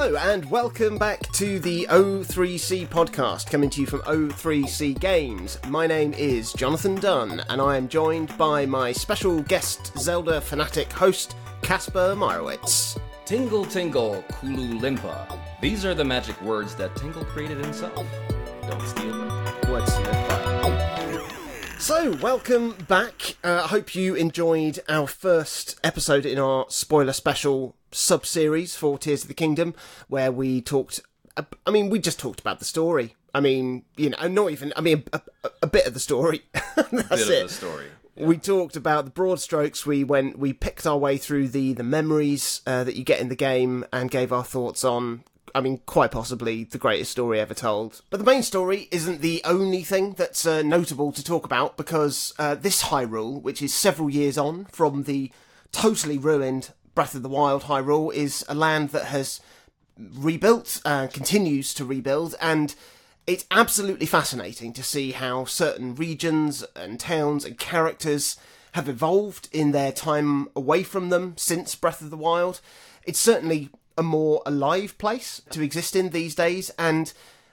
Hello and welcome back to the O3C podcast, coming to you from O3C Games. My name is Jonathan Dunn, and I am joined by my special guest Zelda fanatic host, Kaspar Mairowitz. Tingle Tingle Kooloo-Limpah. These are the magic words that Tingle created himself. Don't steal them. To. So, welcome back. Uh, I hope you enjoyed our first episode in our spoiler special sub series for Tears of the Kingdom, where we talked. I mean, we just talked about the story. I mean, you know, not even. I mean, a, a, a bit of the story. That's Bit it. of the story. We talked about the broad strokes. We went, we picked our way through the the memories uh, that you get in the game, and gave our thoughts on. I mean, quite possibly the greatest story ever told. But the main story isn't the only thing that's uh, notable to talk about because uh, this Hyrule, which is several years on from the totally ruined Breath of the Wild Hyrule, is a land that has rebuilt, uh, continues to rebuild, and it's absolutely fascinating to see how certain regions and towns and characters have evolved in their time away from them since Breath of the Wild. It's certainly a more alive place to exist in these days, and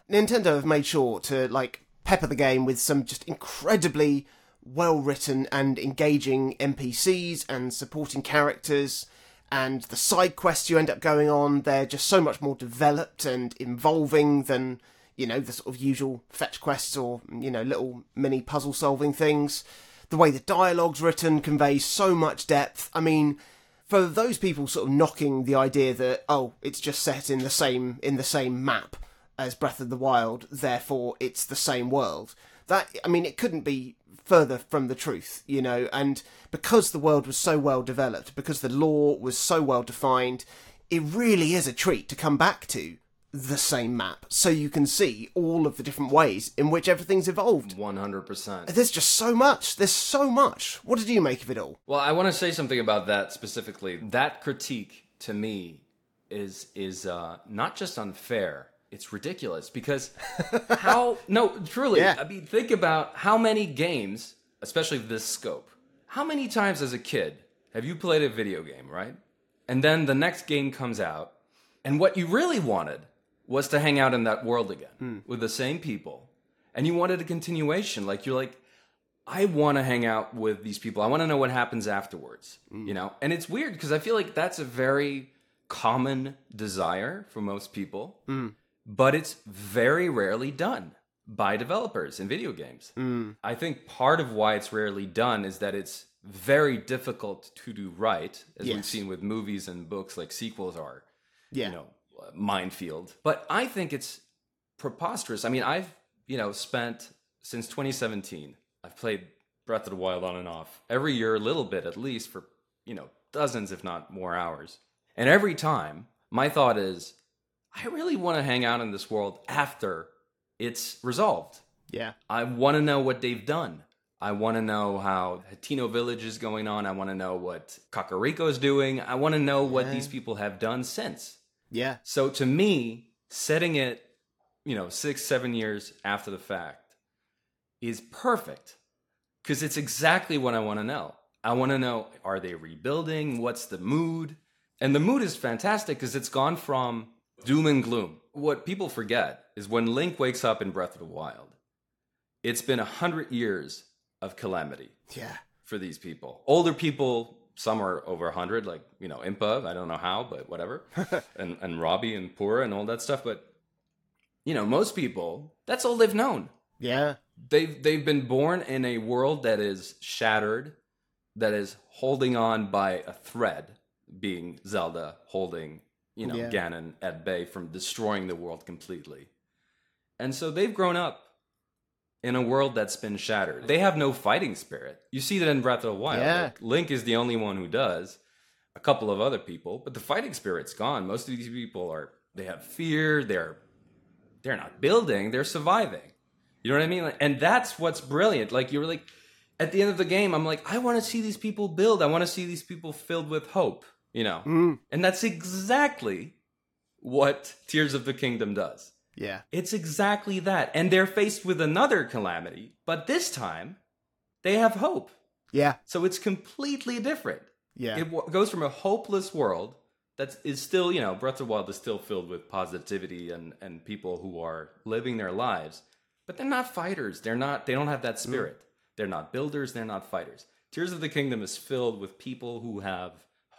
Nintendo have made sure to like pepper the game with some just incredibly well written and engaging NPCs and supporting characters and the side quests you end up going on, they're just so much more developed and involving than, you know, the sort of usual fetch quests or, you know, little mini puzzle solving things. The way the dialogue's written conveys so much depth. I mean, for those people sort of knocking the idea that, oh, it's just set in the same in the same map as Breath of the Wild, therefore it's the same world. That I mean, it couldn't be further from the truth, you know, and because the world was so well developed, because the law was so well defined, it really is a treat to come back to the same map so you can see all of the different ways in which everything's evolved. 100%. There's just so much. There's so much. What did you make of it all? Well, I want to say something about that specifically. That critique to me is is uh, not just unfair. It's ridiculous because how no truly. Yeah. I mean, think about how many games, especially this scope. How many times as a kid have you played a video game, right? And then the next game comes out, and what you really wanted was to hang out in that world again hmm. with the same people, and you wanted a continuation. Like you're like, I want to hang out with these people. I want to know what happens afterwards, hmm. you know? And it's weird because I feel like that's a very common desire for most people, hmm. But it's very rarely done by developers in video games. I think part of why it's rarely done is that it's very difficult to do right, as we've seen with movies and books like sequels are Yeah. you know uh, minefield. But i think it's preposterous. I mean i've you know spent since 2017 i've played breath of the wild on and off every year a little bit at least for you know dozens if not more hours. And every time my thought is i really want to hang out in this world after it's resolved Yeah. I want to know what they've done. I want to know how Hateno Village is going on. I want to know what Kakariko is doing. I want to know what Yeah. these people have done since. Yeah. So to me, setting it, you know, six, seven years after the fact is perfect because it's exactly what I want to know. I want to know are they rebuilding? What's the mood? And the mood is fantastic because it's gone from doom and gloom. What people forget is when Link wakes up in Breath of the Wild, it's been a hundred years of calamity Yeah. for these people. Older people, some are over 100, like, you know, Impa, I don't know how, but whatever. and, and Robbie and Purah and all that stuff. But, you know, most people, that's all they've known. Yeah. They've, they've been born in a world that is shattered, that is holding on by a thread, being Zelda holding, you know, Yeah. Ganon at bay from destroying the world completely. And so they've grown up in a world that's been shattered. They have no fighting spirit. You see that in Breath of the Wild. Yeah. Like, Link is the only one who does. A couple of other people, but the fighting spirit's gone. Most of these people are they have fear. They're they're not building. They're surviving. You know what I mean? Like, and that's what's brilliant. Like you're like at the end of the game, I'm like I want to see these people build. I want to see these people filled with hope. You know, Mm. and that's exactly what Tears of the Kingdom does. Yeah. It's exactly that. And they're faced with another calamity, but this time they have hope. Yeah. So it's completely different. Yeah. It w- goes from a hopeless world That's still, you know, Breath of the Wild is still filled with positivity and and people who are living their lives, but they're not fighters. They're not. They don't have that spirit. They're not builders. They're not fighters. Tears of the Kingdom is filled with people who have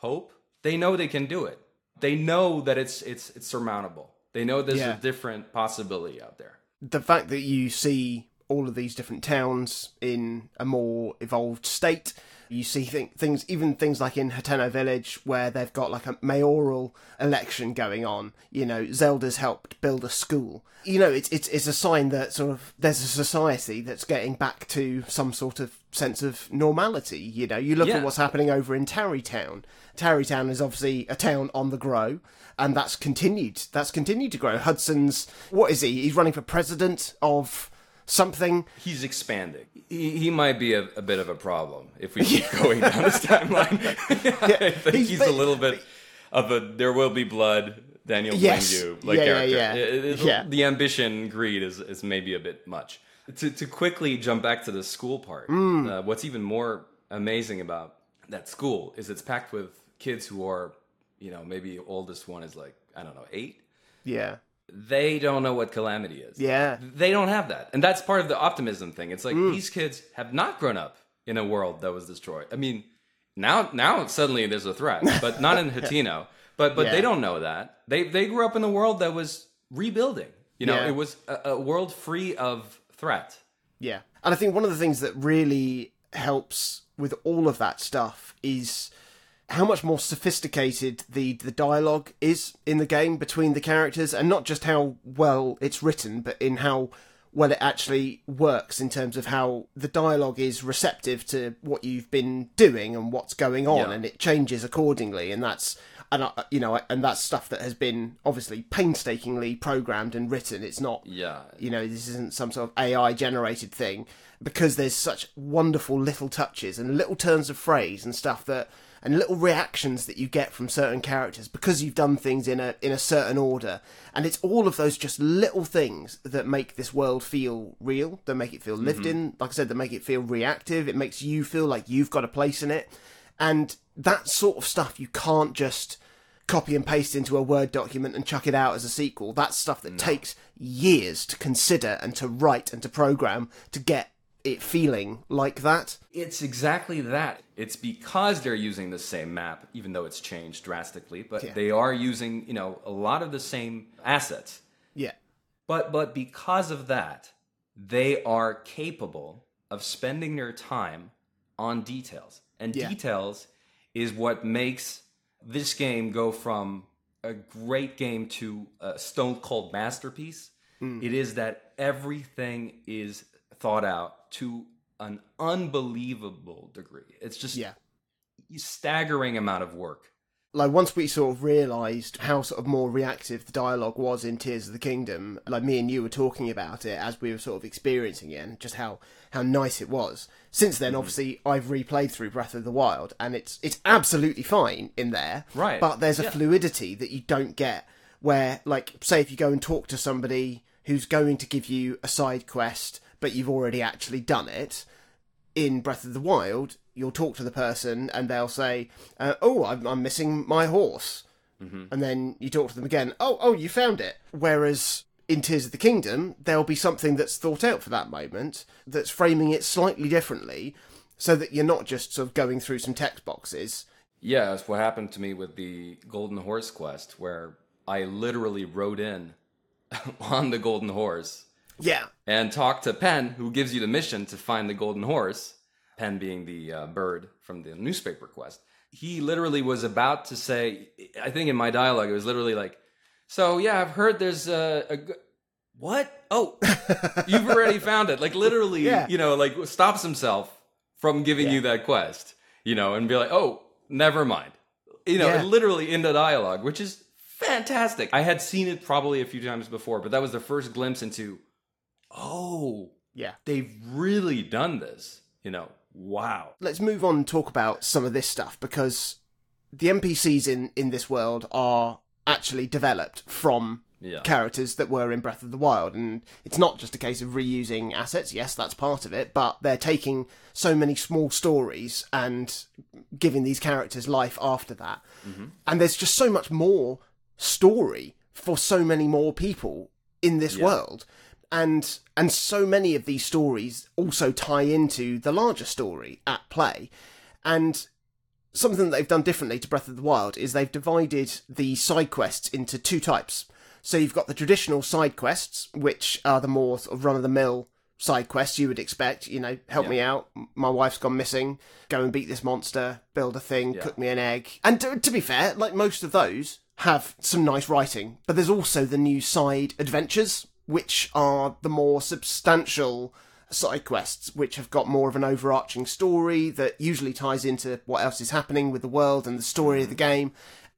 hope. They know they can do it. They know that it's it's it's surmountable. They know there's Yeah. a different possibility out there. the fact that you see all of these different towns in a more evolved state. You see th- things, even things like in Hateno Village, where they've got like a mayoral election going on. You know, Zelda's helped build a school. You know, it's it's it's a sign that sort of there's a society that's getting back to some sort of sense of normality. You know, you look Yeah. at what's happening over in Tarrey Town. Tarrytown is obviously a town on the grow, and that's continued. That's continued to grow. Hudson's what is he? He's running for president of something. He's expanding. He, he might be a, a bit of a problem if we keep going down this timeline. I think He's a little bit of a there will be blood. Daniel Yes. you like Yeah, yeah, character. yeah. It- it- Yeah. The ambition greed is, is maybe a bit much. To, to quickly jump back to the school part, Mm. uh, what's even more amazing about that school is it's packed with kids who are, you know, maybe oldest one is like I don't know eight. Yeah, They don't know what calamity is. yeah, They don't have that. And that's part of the optimism thing. It's like Mm. these kids have not grown up in a world that was destroyed. I mean, now now suddenly there's a threat, but not in Hateno. But but Yeah. they don't know that. They they grew up in a world that was rebuilding. You know, Yeah. it was a, a world free of threat. yeah. And I think one of the things that really helps with all of that stuff is how much more sophisticated the the dialogue is in the game between the characters, and not just how well it's written, but in how well it actually works in terms of how the dialogue is receptive to what you've been doing and what's going on, Yeah. and it changes accordingly. And that's and I, you know, and that's stuff that has been obviously painstakingly programmed and written. It's not Yeah. you know this isn't some sort of AI generated thing because there's such wonderful little touches and little turns of phrase and stuff that and little reactions that you get from certain characters because you've done things in a in a certain order. And it's all of those just little things that make this world feel real that make it feel mm-hmm. lived in. Like i said that make it feel reactive. It makes you feel like you've got a place in it. And that sort of stuff you can't just copy and paste into a Word document and chuck it out as a sequel. That's stuff that takes years to consider and to write and to program to get it feeling like that. It's exactly that. It's because they're using the same map, even though it's changed drastically, but Yeah. they are using, you know, a lot of the same assets. Yeah. But but because of that, they are capable of spending their time on details. And Yeah. details is what makes this game go from a great game to a stone cold masterpiece. Hmm. It is that everything is thought out to an unbelievable degree. It's just Yeah. staggering amount of work. Like once we sort of realised how sort of more reactive the dialogue was in Tears of the Kingdom, like me and you were talking about it as we were sort of experiencing it and just how, how nice it was. Since then, mm-hmm. obviously, I've replayed through Breath of the Wild and it's it's absolutely fine in there. Right. But there's a Yeah. fluidity that you don't get where, like, say if you go and talk to somebody who's going to give you a side quest, but you've already actually done it, in Breath of the Wild, you'll talk to the person and they'll say, uh, "Oh, I'm, I'm missing my horse," and then you talk to them again. Oh, oh, you found it. Whereas in Tears of the Kingdom, there'll be something that's thought out for that moment, that's framing it slightly differently, so that you're not just sort of going through some text boxes. Yeah, that's what happened to me with the Golden Horse quest, where I literally rode in on the Golden Horse Yeah, and talk to Penn, who gives you the mission to find the Golden Horse. Penn being the uh, bird from the newspaper quest. He literally was about to say, I think in my dialogue, it was literally like, So yeah, I've heard there's a, a g- what? Oh, you've already found it. Like literally, Yeah. you know, like stops himself from giving you that quest, you know, and be like, oh, never mind. You know, Yeah. literally in the dialogue, which is fantastic. I had seen it probably a few times before, but that was the first glimpse into, oh, yeah. they've really done this. You know, wow. let's move on and talk about some of this stuff because the NPCs in in this world are actually developed from Yeah. characters that were in Breath of the Wild. And it's not just a case of reusing assets. Yes, that's part of it, but they're taking so many small stories and giving these characters life after that. Mm-hmm. And there's just so much more story for so many more people in this world. And and so many of these stories also tie into the larger story at play. And something that they've done differently to Breath of the Wild is they've divided the side quests into two types. So you've got the traditional side quests, which are the more sort of run of the mill side quests you would expect. You know, help me out. My wife's gone missing. Go and beat this monster. Build a thing. Yeah. Cook me an egg. And to, to be fair, like most of those have some nice writing, but there's also the new side adventures, which are the more substantial side quests, which have got more of an overarching story that usually ties into what else is happening with the world and the story of the game.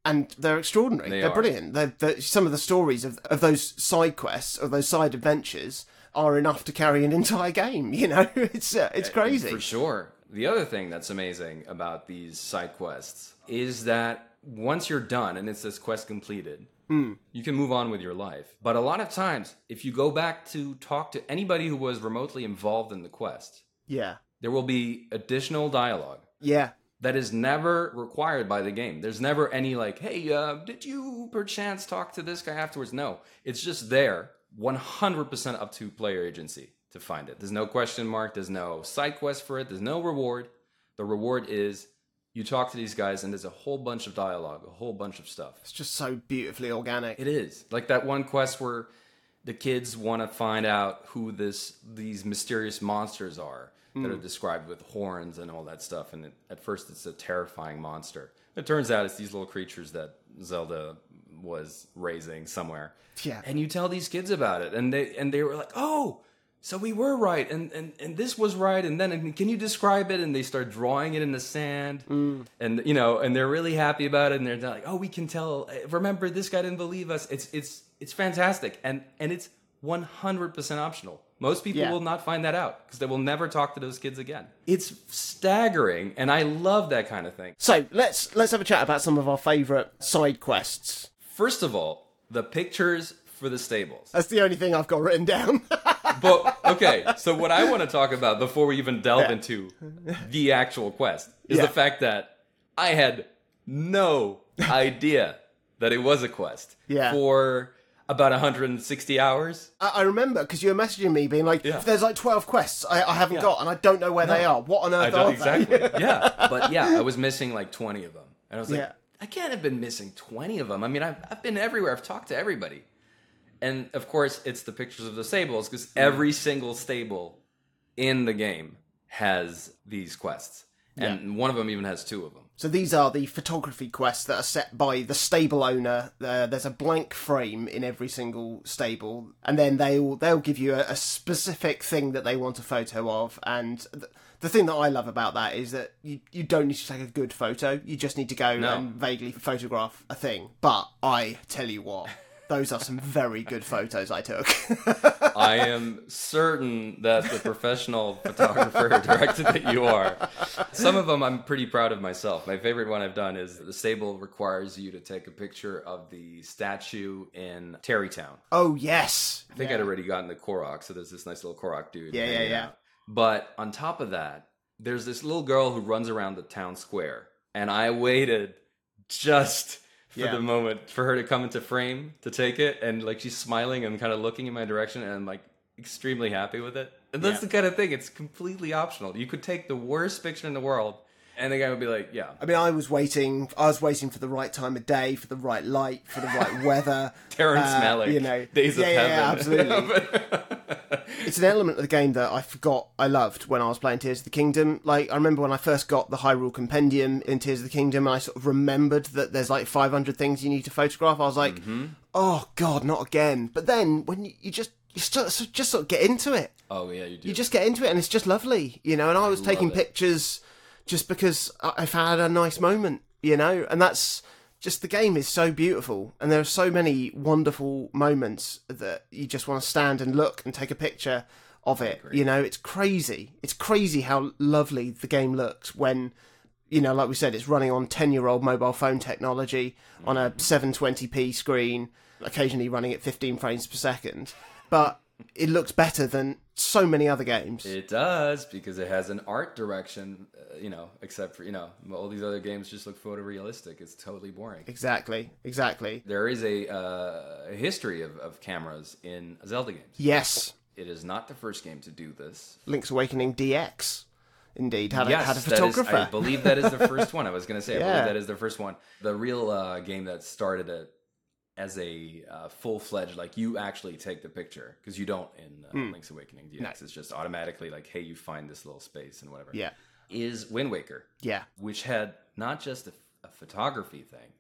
And they're extraordinary. They are. brilliant. They're, they're, some of the stories of, of those side quests or those side adventures are enough to carry an entire game. You know, it's uh, it's crazy. For sure. The other thing that's amazing about these side quests is that once you're done and it's this quest completed, Hmm. you can move on with your life. But a lot of times, if you go back to talk to anybody who was remotely involved in the quest, Yeah, there will be additional dialogue yeah, that is never required by the game. There's never any like, hey, uh, did you perchance talk to this guy afterwards? No, it's just there, 100% up to player agency to find it. There's no question mark, there's no side quest for it, there's no reward. The reward is you talk to these guys and there's a whole bunch of dialogue, a whole bunch of stuff. it's just so beautifully organic. It is like that one quest where the kids want to find out who this these mysterious monsters are that are hmm. described with horns and all that stuff. And it, at first, it's a terrifying monster. It turns out it's these little creatures that Zelda was raising somewhere. Yeah. And you tell these kids about it, and they and they were like, "Oh, so we were right, and and and this was right." And then, and can you describe it? And they start drawing it in the sand, mm. and you know, and they're really happy about it. And they're like, "Oh, we can tell. Eh, remember, this guy didn't believe us. It's it's it's fantastic, and and it's one hundred percent optional." Most people Yeah. will not find that out because they will never talk to those kids again. It's staggering, and I love that kind of thing. So let's let's have a chat about some of our favourite side quests. First of all, the pictures for the stables. That's the only thing I've got written down. But okay, so what I want to talk about before we even delve Yeah. into the actual quest is Yeah. the fact that I had no idea that it was a quest Yeah. for about 160 hours. I, I remember because you were messaging me being like, Yeah. "There's like twelve quests I, I haven't got, and I don't know where they are. What on earth?" I don't are exactly. they?" yeah, but yeah, I was missing like 20 of them, and I was like, Yeah. I can't have been missing 20 of them. I mean, I've, I've been everywhere. I've talked to everybody, and of course, it's the pictures of the stables because every single stable in the game has these quests, and one of them even has two of them. So these are the photography quests that are set by the stable owner. Uh, there's a blank frame in every single stable, and then they'll they'll give you a, a specific thing that they want a photo of. And th- the thing that I love about that is that you you don't need to take a good photo. You just need to go No. and vaguely photograph a thing. But I tell you what. Those are some very good photos I took. I am certain that the professional photographer directed that you are. Some of them I'm pretty proud of myself. My favorite one I've done is the stable requires you to take a picture of the statue in Tarrey Town. oh yes, I think I'd already gotten the Korok, so there's this nice little Korok dude. Yeah, yeah, yeah. out. But on top of that, there's this little girl who runs around the town square, and I waited just for Yeah. the moment for her to come into frame to take it, and like she's smiling and kind of looking in my direction, and I'm like extremely happy with it. And that's Yeah. the kind of thing; it's completely optional. You could take the worst picture in the world, and the guy would be like, "Yeah, I mean, I was waiting. I was waiting for the right time of day, for the right light, for the right weather. Terrence Uh, Malick, you know, Days of yeah, yeah, yeah, Heaven." absolutely. it's an element of the game that I forgot I loved when I was playing Tears of the Kingdom. Like I remember when I first got the Hyrule Compendium in Tears of the Kingdom, and I sort of remembered that there's like 500 things you need to photograph. I was like, Mm-hmm. oh god, not again. But then when you, you just you start, just sort of get into it, oh yeah, you do." you just get into it, and it's just lovely, you know. And I was taking it. pictures just because I've had a nice moment, you know, and that's just the game is so beautiful, and there are so many wonderful moments that you just want to stand and look and take a picture of it. You know, it's crazy. It's crazy how lovely the game looks when you know, like we said, it's running on 10 year old mobile phone technology on a mm-hmm. 720p screen, occasionally running at 15 frames per second. But it looks better than so many other games. It does because it has an art direction, uh, you know, except for, you know, all these other games just look photorealistic. It's totally boring. exactly, exactly. There is a, uh, a history of, of cameras in Zelda games. Yes, It is not the first game to do this. Link's Awakening DX, indeed, had, yes, a, had a that is- photographer. I believe that is the first one. I was going to say, I believe that is the first one. The real uh, game that started it as a uh, full fledged, like you actually take the picture because you don't in uh, Link's Awakening DX. It's just automatically like, hey, you find this little space and whatever. yeah, Is Wind Waker, yeah, which had not just a, a photography thing,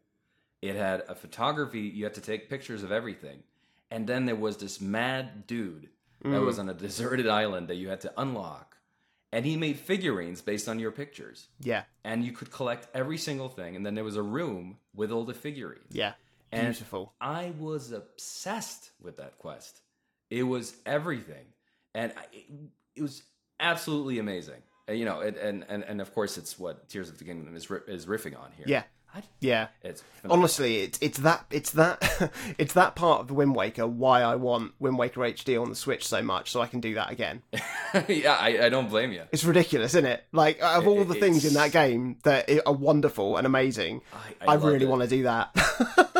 it had a photography, you had to take pictures of everything. And then there was this mad dude that was on a deserted island that you had to unlock. And he made figurines based on your pictures yeah, and you could collect every single thing. And then there was a room with all the figurines. yeah. And Beautiful. I was obsessed with that quest. It was everything, and I, it, it was absolutely amazing. And, you know, and, and and and of course, it's what Tears of the Kingdom is is riffing on here. Yeah, I, yeah. it's phenomenal. Honestly, it's it's that it's that it's that part of the Wind Waker why I want Wind Waker HD on the Switch so much, so I can do that again. yeah, I, I don't blame you. It's ridiculous, isn't it? Like of all the things in that game that are wonderful and amazing, I, I, really want to do that.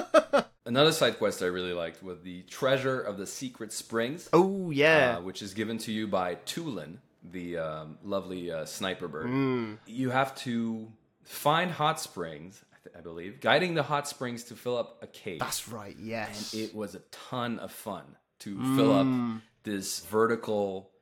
Another side quest I really liked was the Treasure of the Secret Springs. oh yeah, uh, which is given to you by Tulin, the um, lovely uh, sniper bird. Mm. You have to find hot springs, I, th- I believe, guiding the hot springs to fill up a cave. that's right. Yes, it was a ton of fun to fill up Mm. this vertical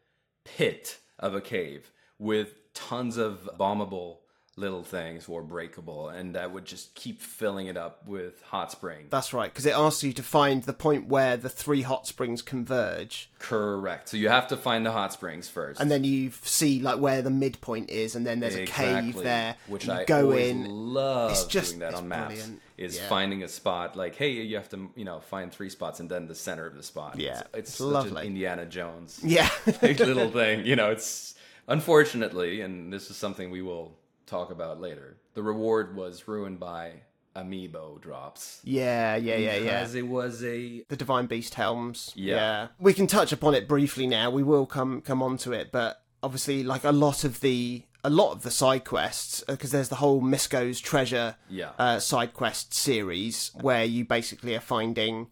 pit of a cave with tons of bombable little things were breakable, and that would just keep filling it up with hot springs. that's right because it asks you to find the point where the three hot springs converge, Correct. So you have to find the hot springs first. and then you see like where the midpoint is, and then there's a cave there. which you I go in. love It's just- doing that on maps. brilliant. Is Yeah. finding a spot like, hey, you have to, you know, find three spots and then the center of the spot. Yeah, it's, it's it's such lovely. an Indiana Jones Yeah, little thing. You know, it's unfortunately, and this is something we will talk about later. The reward was ruined by amiibo drops. yeah, yeah, yeah, yeah. Because it was a the divine beast helms Yeah. we can touch upon it briefly now we will come come on to it but obviously like a lot of the a lot of the side quests because there's the whole Misko's treasure Yeah. uh, side quest series where you basically are finding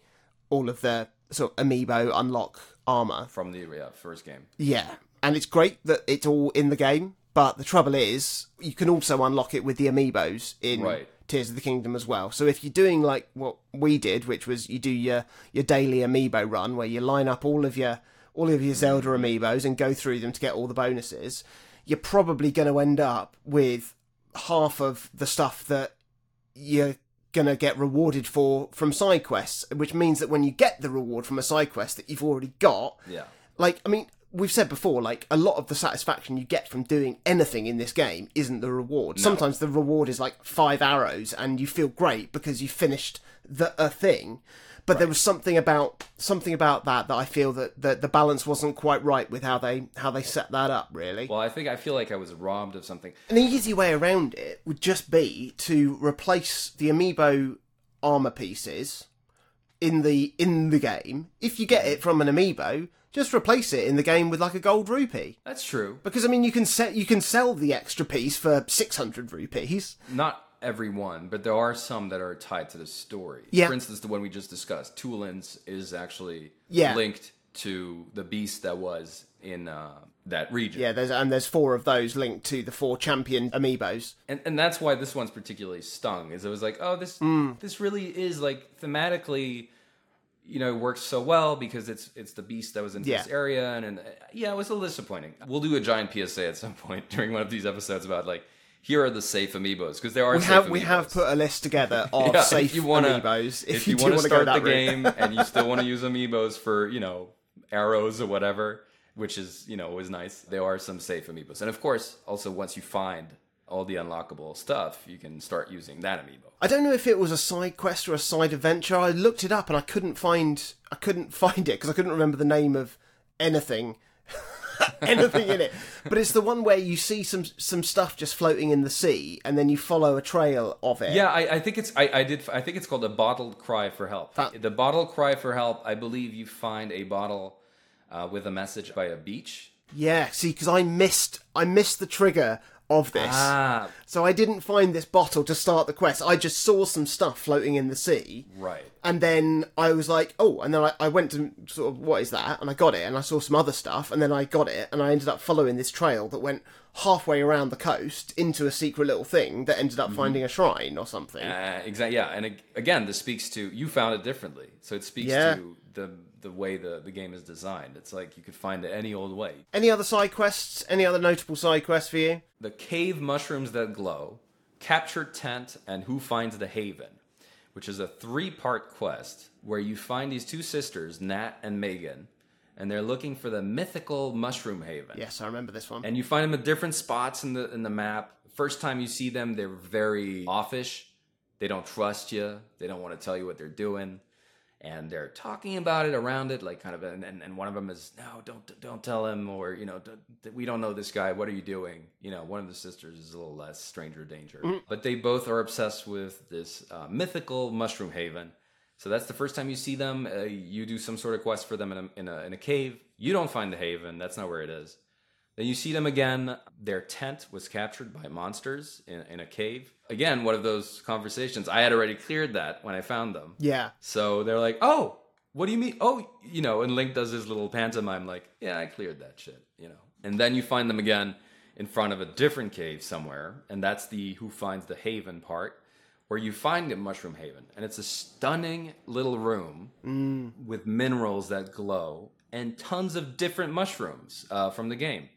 all of the sort of amiibo unlock armor from the yeah, first game. yeah and it's great that it's all in the game but the trouble is you can also unlock it with the amiibos in Right. Tears of the Kingdom as well. So if you're doing like what we did, which was you do your your daily amiibo run where you line up all of your all of your Zelda amiibos and go through them to get all the bonuses, you're probably going to end up with half of the stuff that you're going to get rewarded for from side quests, which means that when you get the reward from a side quest that you've already got, Yeah. like I mean we've said before like a lot of the satisfaction you get from doing anything in this game isn't the reward. Sometimes the reward is like five arrows and you feel great because you finished the a thing. But there was something about something about that that I feel that the, the balance wasn't quite right with how they how they set that up really. Well, I think I feel like I was robbed of something. an easy way around it would just be to replace the amiibo armor pieces in the in the game if you get it from an amiibo just replace it in the game with like a gold rupee That's true. because I mean you can set you can sell the extra piece for 600 rupees Not every one, but there are some that are tied to the story. Yeah. For instance, the one we just discussed, Tulin's, is actually Yeah. linked to the beast that was in uh, that region. yeah there's and there's four of those linked to the four champion amiibos And and that's why this one's particularly stung. Is it was like, oh, this Mm. this really is like thematically, you know, works so well because it's it's the beast that was in Yeah. this area, and, and uh, yeah, it was a little disappointing. We'll do a giant PSA at some point during one of these episodes about like here are the safe amiibos because there are we have we have put a list together of Yeah, safe if wanna, amiibos If, you, you, want to start the route. game and you still want to use amiibos for you know arrows or whatever, which is you know always nice. There are some safe amiibos, and of course, also once you find all the unlockable stuff, you can start using that amiibo. I don't know if it was a side quest or a side adventure. I looked it up and I couldn't find I couldn't find it because I couldn't remember the name of anything. anything in it. But it's the one where you see some some stuff just floating in the sea, and then you follow a trail of it. Yeah, I, I think it's I, I did I think it's called a bottled cry for help. That- the bottled cry for help. I believe you find a bottle uh, with a message by a beach. Yeah, see, because I missed I missed the trigger of this, Ah, so I didn't find this bottle to start the quest. I just saw some stuff floating in the sea, right. and then I was like, oh, and then I, I went to sort of what is that, and I got it, and I saw some other stuff, and then I got it, and I ended up following this trail that went halfway around the coast into a secret little thing that ended up finding a shrine or something. Uh, exactly. Yeah, and again, this speaks to you found it differently, so it speaks Yeah. to the the way the the game is designed. It's like you could find it any old way. Any other side quests? Any other notable side quests for you? The cave mushrooms that glow, captured tent, and who finds the haven, which is a three part quest where you find these two sisters, Nat and Megan, and they're looking for the mythical mushroom haven. Yes, I remember this one. And you find them at different spots in the in the map. First time you see them, they're very offish. They don't trust you. They don't want to tell you what they're doing. And they're talking about it around it, like kind of, and, and, and one of them is, no, don't don't tell him, or you know, don't, we don't know this guy. What are you doing? You know, one of the sisters is a little less stranger danger, but they both are obsessed with this uh, mythical mushroom haven. So that's the first time you see them. Uh, you do some sort of quest for them in a, in a in a cave. You don't find the haven. That's not where it is. Then you see them again. Their tent was captured by monsters in, in a cave. Again, one of those conversations. I had already cleared that when I found them. yeah, So they're like, "Oh, what do you mean? Oh, you know." And Link does his little pantomime, like, "Yeah, I cleared that shit," you know. And then you find them again in front of a different cave somewhere, and that's the who finds the haven part, where you find a mushroom haven, and it's a stunning little room with minerals that glow and tons of different mushrooms uh, from the game.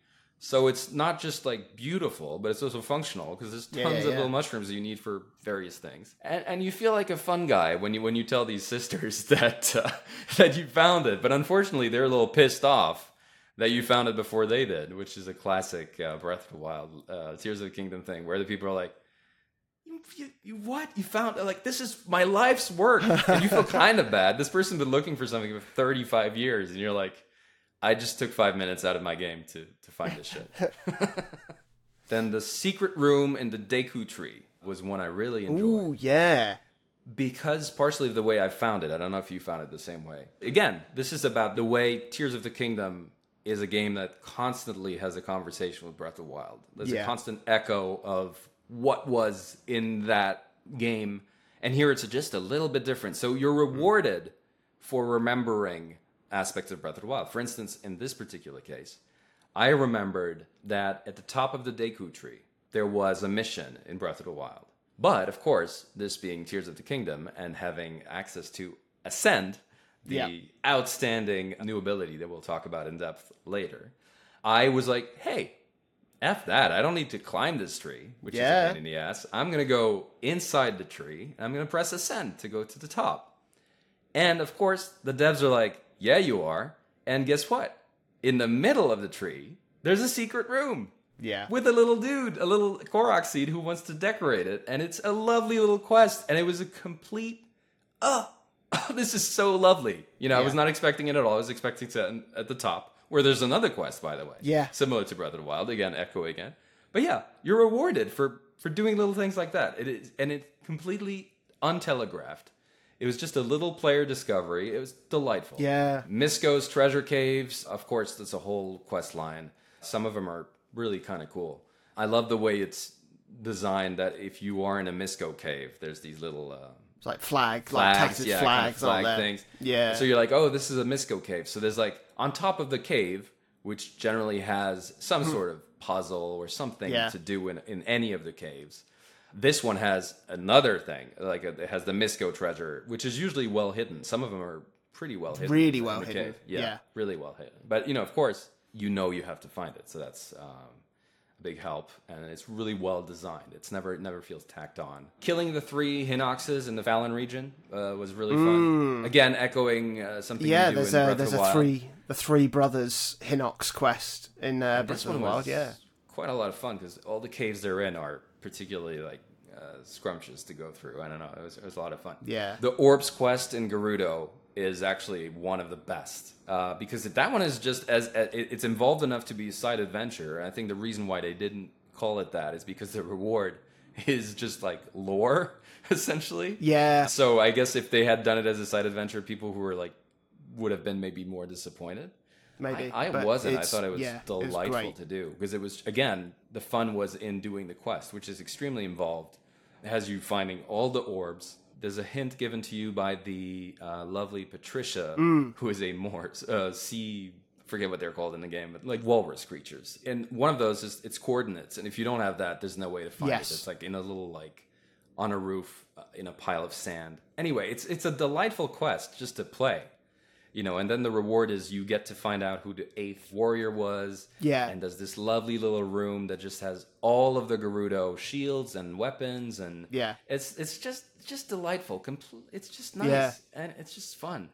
So it's not just like beautiful, but it's also functional because there's tons Yeah, yeah, of yeah. little mushrooms you need for various things. And, and you feel like a fun guy when you when you tell these sisters that uh, that you found it. But unfortunately, they're a little pissed off that you found it before they did, which is a classic uh, Breath of the Wild, uh, Tears of the Kingdom thing, where the people are like. You, you, you what you found like this is my life's work and you feel kind of bad this person's been looking for something for 35 years and you're like I just took five minutes out of my game to to find this shit. then the secret room in the Deku tree was one I really enjoyed ooh, yeah, because partially of the way I found it. I don't know if you found it the same way. Again, this is about the way Tears of the Kingdom is a game that constantly has a conversation with Breath of the Wild. There's Yeah. a constant echo of what was in that game, and here it's just a little bit different. So you're rewarded for remembering aspects of Breath of the Wild. For instance, in this particular case, I remembered that at the top of the Deku tree, there was a mission in Breath of the Wild. But of course, this being Tears of the Kingdom and having access to Ascend, the outstanding new ability that we'll talk about in depth later, I was like, hey, F that. I don't need to climb this tree, which Yeah. is a pain in the ass. I'm going to go inside the tree and I'm going to press Ascend to go to the top. And of course, the devs are like, yeah, you are. And guess what? In the middle of the tree, there's a secret room yeah. with a little dude, a little Korok seed who wants to decorate it. And it's a lovely little quest. And it was a complete, oh, this is so lovely. You know, I was not expecting it at all. I was expecting to at the top, where there's another quest, by the way. Yeah. Similar to Breath of the Wild. Again, echo again. But yeah, you're rewarded for for doing little things like that. It is, and it's completely untelegraphed. It was just a little player discovery. It was delightful. Yeah. Misko's treasure caves, of course, that's a whole quest line. Some of them are really kind of cool. I love the way it's designed that if you are in a Misko cave, there's these little uh, It's like flag, like flags, Texas yeah, flags, kind of flag things. Yeah. So you're like, oh, this is a Misco cave. So there's like on top of the cave, which generally has some sort of puzzle or something. Yeah. to do in, in any of the caves. This one has another thing, like it has the Misko treasure, which is usually well hidden. Some of them are pretty well hidden. Really well hidden. Yeah, yeah. really well hidden. But you know, of course, you know you have to find it, so that's um, a big help. And it's really well designed. It's never it never feels tacked on. Killing the three Hinoxes in the Valen region uh, was really fun. Again, echoing uh, something. Mm. yeah, you do there's in a there's the a three the three brothers Hinox quest in uh, Breath of the Wild. was Yeah, quite a lot of fun because all the caves they're in are particularly like uh, uh, scrumptious to go through. I don't know. It was, it was a lot of fun. Yeah. The Orbs quest in Gerudo is actually one of the best uh, because that one is just as, as it's involved enough to be a side adventure. I think the reason why they didn't call it that is because the reward is just like lore essentially. Yeah. So I guess if they had done it as a side adventure, people who were like would have been maybe more disappointed. Maybe I, I wasn't. I thought it was yeah, it delightful to do because it was again the fun was in doing the quest, which is extremely involved. It has you finding all the orbs. There's a hint given to you by the uh, lovely Patricia, Mm. who is a Morse uh, sea. Forget what they're called in the game, but like walrus creatures. And one of those is its coordinates, and if you don't have that, there's no way to find Yes. it. It's like in a little like on a roof uh, in a pile of sand. Anyway, it's it's a delightful quest just to play you know and then the reward is you get to find out who the eighth warrior was Yeah. and there's this lovely little room that just has all of the gerudo shields and weapons and Yeah. it's it's just just delightful Compl- it's just nice Yeah. and it's just fun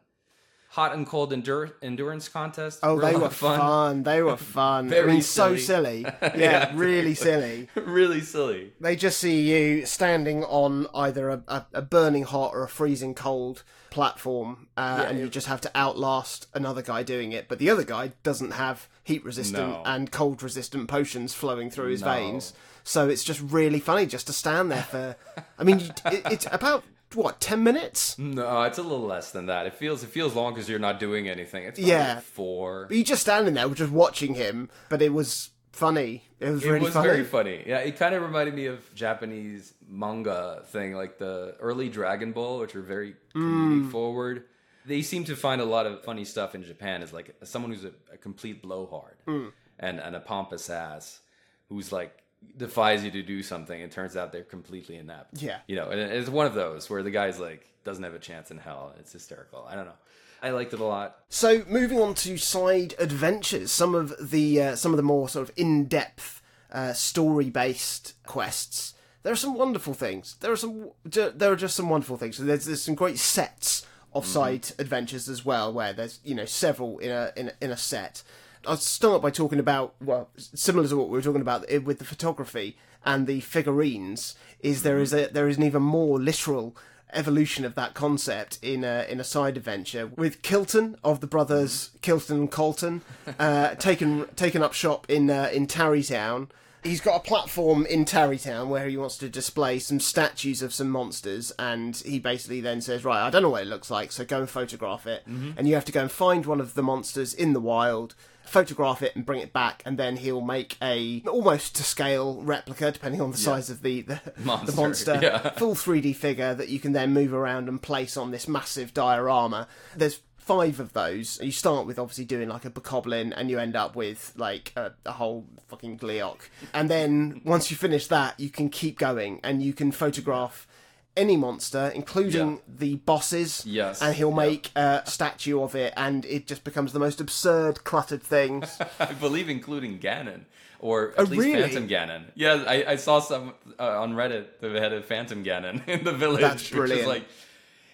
hot and cold endure- endurance contest Oh, they were of fun. They were fun. Very I mean, so silly. silly. Yeah, really silly. really silly They just see you standing on either a, a, a burning hot or a freezing cold platform, uh, and you just have to outlast another guy doing it. But the other guy doesn't have heat resistant No. and cold resistant potions flowing through his No. veins. So it's just really funny just to stand there for. I mean, it, it's about what ten minutes. no it's a little less than that it feels it feels long because you're not doing anything it's Yeah. four But you just standing there, just watching him. But it was funny. It was It really was funny. very funny. Yeah, it kind of reminded me of Japanese manga thing, like the early Dragon Ball, which are very mm. comedic forward. They seem to find a lot of funny stuff in Japan. Is like someone who's a, a complete blowhard mm. and and a pompous ass who's like defies you to do something. It turns out they're completely inept. Yeah. you know, and it's one of those where the guy's like doesn't have a chance in hell. It's hysterical. I don't know. I liked it a lot. So moving on to side adventures, some of the uh, some of the more sort of in-depth uh, story-based quests. There are some wonderful things. There are some. There are just some wonderful things. So There's there's some great sets of side adventures as well, where there's you know several in a in a, in a set. I'll start by talking about well, similar to what we were talking about eh, with the photography and the figurines. Is there is a there is an even more literal evolution of that concept in a in a side adventure with Kilton of the brothers Kilton and Koltin, uh, taken taken up shop in uh, in Tarrey Town. He's got a platform in Tarrey Town where he wants to display some statues of some monsters, and he basically then says, "Right, I don't know what it looks like, so go and photograph it." And you have to go and find one of the monsters in the wild, photograph it, and bring it back, and then he'll make a almost to scale replica, depending on the size of the the Monster, the monster yeah. full 3D figure that you can then move around and place on this massive diorama. There's five of those. You start with obviously doing like a bokoblin, and you end up with like a, a whole fucking gleok. And then once you finish that, you can keep going, and you can photograph any monster, including Yeah. the bosses. Yes. And he'll Yeah. make a statue of it, and it just becomes the most absurd, cluttered thing. I believe including Ganon, or at Oh, least really? Phantom Ganon. Yeah, I, I saw some uh, on Reddit that had a Phantom Ganon in the village. That's Which brilliant. is like,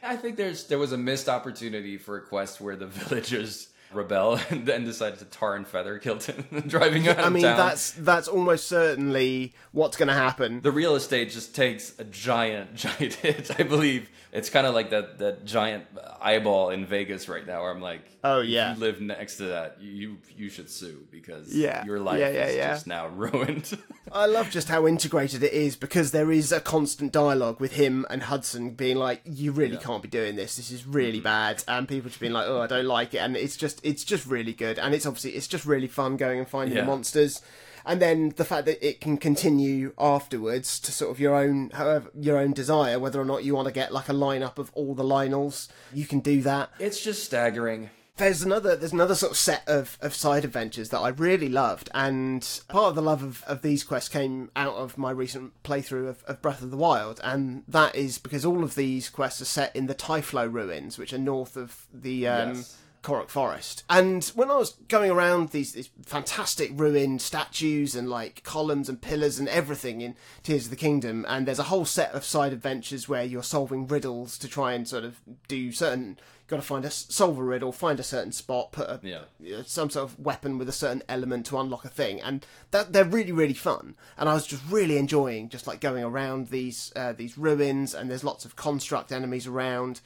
I think there's there was a missed opportunity for a quest where the villagers rebel and then decided to tar and feather Kilton driving out I mean, town. that's that's almost certainly what's going to happen. the real estate just takes a giant, giant hit. I believe it's kind of like that that giant eyeball in Vegas right now, where I'm like, Oh, yeah. you live next to that, you you should sue because Yeah. your life Yeah, yeah, is yeah. just now ruined. I love just how integrated it is because there is a constant dialogue with him and Hudson being like, "You really can't be doing this. This is really Mm-hmm. bad," and people just being like, "Oh, I don't like it," and it's just it's just really good, and it's obviously it's just really fun going and finding Yeah. the monsters. And then the fact that it can continue afterwards to sort of your own, however, your own desire, whether or not you want to get like a lineup of all the Lynels, you can do that. it's just staggering. there's another there's another sort of set of, of side adventures that I really loved, and part of the love of, of these quests came out of my recent playthrough of, of Breath of the Wild, and that is because all of these quests are set in the Typhlo ruins, which are north of the um, Yes. Korok Forest. And when I was going around these, these fantastic ruined statues and like columns and pillars and everything in Tears of the Kingdom, and there's a whole set of side adventures where you're solving riddles to try and sort of do certain. Got to find a solve a riddle, find a certain spot, put a, Yeah. some sort of weapon with a certain element to unlock a thing, and that they're really really fun. And I was just really enjoying just like going around these uh, these ruins, and there's lots of construct enemies around.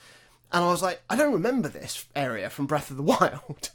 And I was like, I don't remember this area from Breath of the Wild.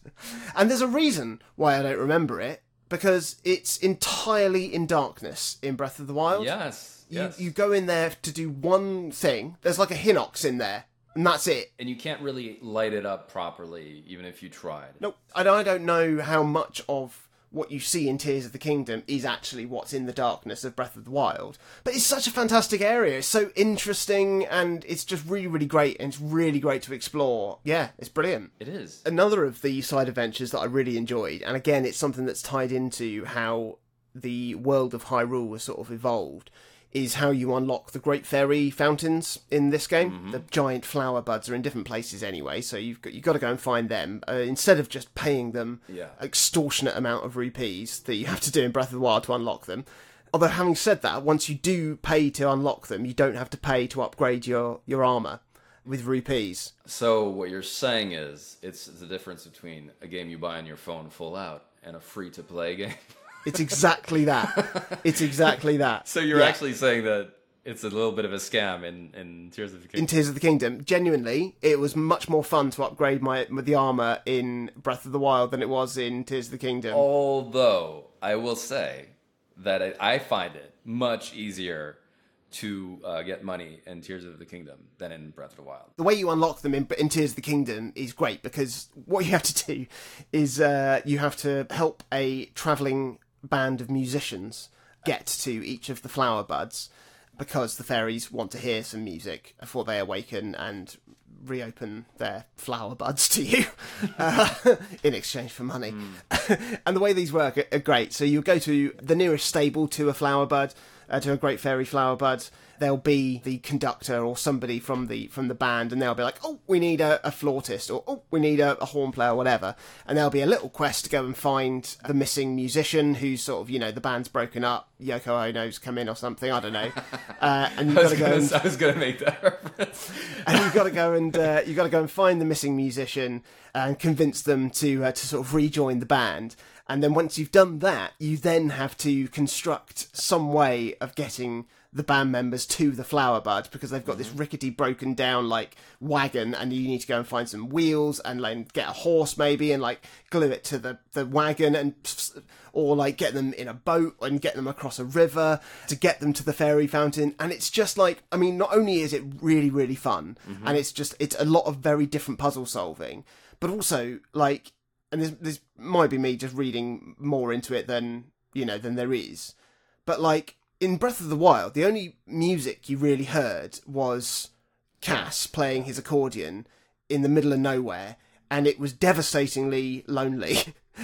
and there's a reason why I don't remember it, because it's entirely in darkness in Breath of the Wild. Yes. You, yes. you go in there to do one thing. There's like a Hinox in there, and that's it. and you can't really light it up properly, even if you tried. Nope. And I don't know how much of what you see in Tears of the Kingdom is actually what's in the darkness of Breath of the Wild. But it's such a fantastic area. It's so interesting and it's just really, really great and it's really great to explore. Yeah, it's brilliant. It is. Another of the side adventures that I really enjoyed, and again, it's something that's tied into how the world of Hyrule was sort of evolved, is how you unlock the Great Fairy fountains in this game. The giant flower buds are in different places anyway, so you've got, you've got to go and find them uh, instead of just paying them Yeah. extortionate amount of rupees that you have to do in Breath of the Wild to unlock them. Although having said that, once you do pay to unlock them, you don't have to pay to upgrade your, your armor with rupees. So what you're saying is, it's the difference between a game you buy on your phone full out and a free to play game. It's exactly that. It's exactly that. so you're Yeah. actually saying that it's a little bit of a scam in, in Tears of the Kingdom. in. Tears of the Kingdom. Genuinely, it was much more fun to upgrade my the armor in Breath of the Wild than it was in Tears of the Kingdom. Although I will say that I, I find it much easier to uh, get money in Tears of the Kingdom than in Breath of the Wild. The way you unlock them in, in Tears of the Kingdom is great because what you have to do is uh, you have to help a travelling band of musicians get to each of the flower buds because the fairies want to hear some music before they awaken and reopen their flower buds to you uh, in exchange for money. and the way these work are, are great. So you'll go to the nearest stable to a flower bud, uh, to a great fairy flower bud. There'll be the conductor or somebody from the from the band, and they'll be like, "Oh, we need a, a flautist," or "Oh, we need a, a horn player," or whatever. And there'll be a little quest to go and find the missing musician who's sort of, you know, the band's broken up. Yoko Ono's come in or something. I don't know. Uh, and you've got to go gonna, and I was gonna make that reference. and you've got to go and uh, you've got to go and find the missing musician and convince them to uh, to sort of rejoin the band. And then once you've done that, you then have to construct some way of getting the band members to the flower bud because they've got this mm-hmm. rickety, broken down like wagon, and you need to go and find some wheels and like get a horse maybe and like glue it to the the wagon and or like get them in a boat and get them across a river to get them to the fairy fountain. And it's just like i mean not only is it really really fun mm-hmm. and it's just it's a lot of very different puzzle solving but also like and this this might be me just reading more into it than you know than there is but like in breath of the wild the only music you really heard was cass playing his accordion in the middle of nowhere and it was devastatingly lonely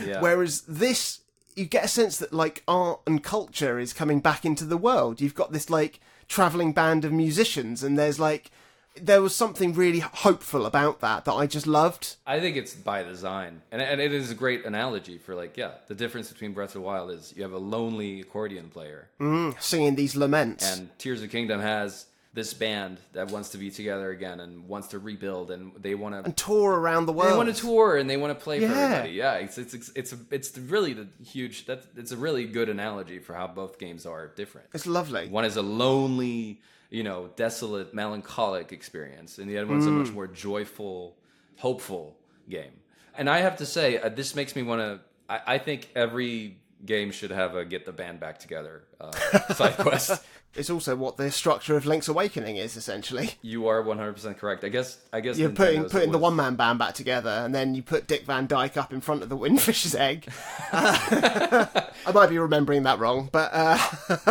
Yeah. Whereas this, you get a sense that like art and culture is coming back into the world. You've got this like traveling band of musicians, and there's like there was something really hopeful about that that I just loved. I think it's by design, and and it is a great analogy for like yeah, the difference between Breath of the Wild is you have a lonely accordion player, mm, Singing these laments. and Tears of Kingdom has this band that wants to be together again and wants to rebuild, and they want to and tour around the world. they want to tour and they want to play for Yeah. everybody. Yeah, it's it's it's it's, it's really the huge. That's it's a really good analogy for how both games are different. It's lovely. One is a lonely, you know, desolate, melancholic experience, and the other one's a much more joyful, hopeful game. And I have to say, uh, this makes me want to. I, I think every game should have a get the band back together uh, side quest. It's also what the structure of Link's Awakening is essentially. You are one hundred percent correct. I guess. I guess You're putting putting the one man band back together, and then you put Dick Van Dyke up in front of the Windfish's egg. Uh, I might be remembering that wrong, but uh,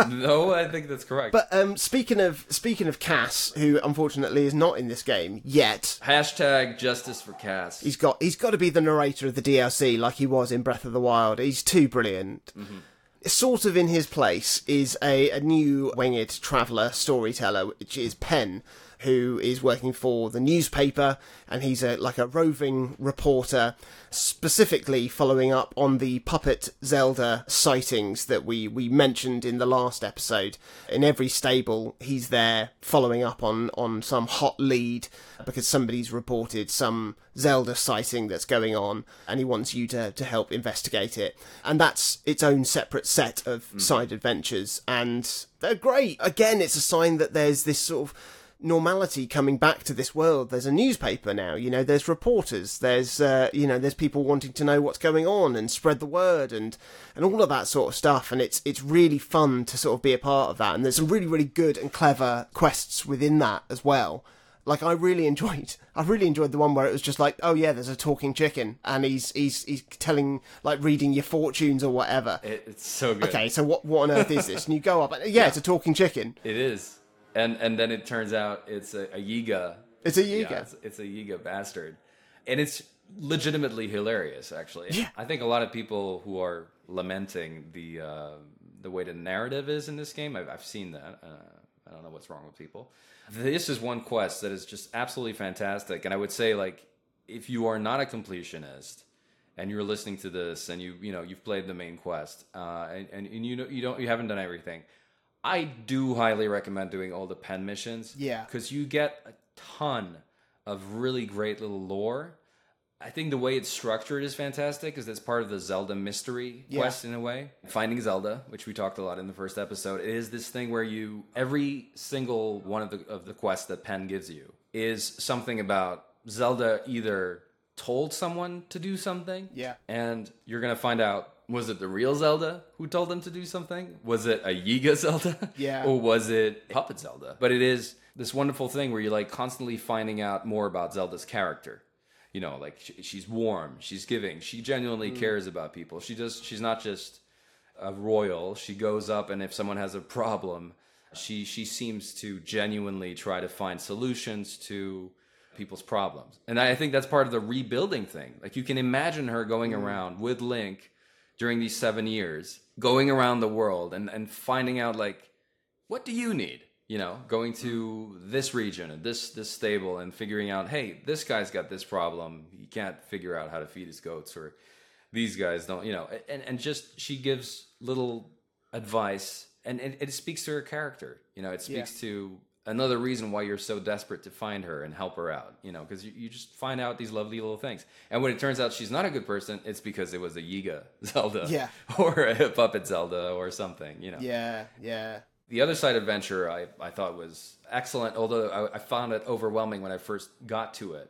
No, I think that's correct. But um, speaking of speaking of Cass, who unfortunately is not in this game yet, Hashtag justice for Cass. he's got he's got to be the narrator of the DLC like he was in Breath of the Wild. He's too brilliant. Sort of in his place is a, a new winged traveller storyteller, which is Penn, who is working for the newspaper, and he's a like a roving reporter, specifically following up on the puppet Zelda sightings that we we mentioned in the last episode. In every stable, he's there following up on on some hot lead because somebody's reported some Zelda sighting that's going on, and he wants you to to help investigate it. And that's its own separate set of hmm. side adventures, and they're great. Again, it's a sign that there's this sort of normality coming back to this world. There's a newspaper now, you know, there's reporters, there's, uh, you know, there's people wanting to know what's going on and spread the word and, and all of that sort of stuff. And it's, it's really fun to sort of be a part of that. And there's some really, really good and clever quests within that as well. Like I really enjoyed, I really enjoyed the one where it was just like, oh yeah, there's a talking chicken, and he's he's he's telling like reading your fortunes or whatever. It, it's so good. Okay, so what what on earth is this? And you go up, and yeah, it's a talking chicken. It is, and and then it turns out it's a, a Yiga. It's a Yeah, Yiga. it's, it's a Yiga bastard, and it's legitimately hilarious. Actually, Yeah. I think a lot of people who are lamenting the uh, the way the narrative is in this game, I've, I've seen that. Uh, I don't know what's wrong with people. This is one quest that is just absolutely fantastic, and I would say like if you are not a completionist and you're listening to this and you you know you've played the main quest uh, and and you know you don't you haven't done everything i do highly recommend doing all the Penn missions Yeah. because you get a ton of really great little lore i think the way it's structured is fantastic because it's part of the zelda mystery quest in a way finding zelda which we talked a lot in the first episode it is this thing where you every single one of the of the quests that Penn gives you is something about zelda either told someone to do something Yeah. and you're gonna find out was it the real Zelda who told them to do something? Was it a Yiga Zelda? Yeah. Or was it Puppet Zelda? But it is this wonderful thing where you're like constantly finding out more about Zelda's character. You know, like sh- she's warm, she's giving, she genuinely mm. cares about people. She does. She's not just a royal. She goes up, and if someone has a problem, she she seems to genuinely try to find solutions to people's problems. And I think that's part of the rebuilding thing. Like you can imagine her going mm. around with Link during these seven years, going around the world and, and finding out like, what do you need? You know, going to this region and this this stable and figuring out, hey, this guy's got this problem. He can't figure out how to feed his goats, or these guys don't, you know, and, and just she gives little advice and it, it speaks to her character. You know, it speaks to another reason why you're so desperate to find her and help her out, you know, because you, you just find out these lovely little things. And when it turns out she's not a good person, it's because it was a Yiga Zelda Yeah. or a Puppet Zelda or something, you know. Yeah, yeah. The other side adventure I, I thought was excellent, although I, I found it overwhelming when I first got to it,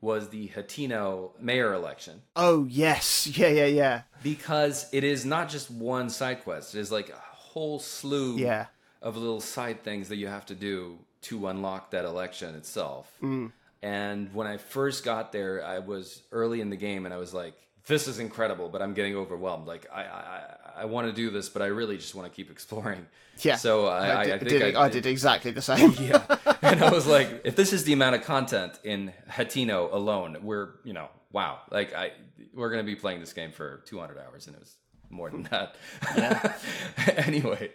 was the Hateno mayor election Oh yes, yeah, yeah, yeah, because it is not just one side quest. It is like a whole slew Yeah. Of little side things that you have to do to unlock that election itself. Mm. And when I first got there, I was early in the game, and I was like, "This is incredible," but I'm getting overwhelmed. Like I, I, I want to do this, but I really just want to keep exploring. yeah. So I, I, did, I think did, I, I did exactly the same. yeah. And I was like, if this is the amount of content in Hateno alone, we're, you know, wow. Like I we're going to be playing this game for 200 hours and it was more than that. anyway,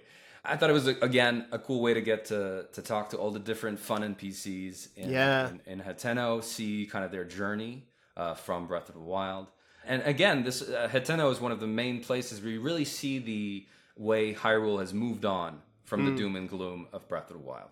I thought it was again a cool way to get to to talk to all the different fun NPCs in Yeah. in, in Hateno, see kind of their journey uh, from Breath of the Wild. And again, this uh, Hateno is one of the main places where you really see the way Hyrule has moved on from the doom and gloom of Breath of the Wild.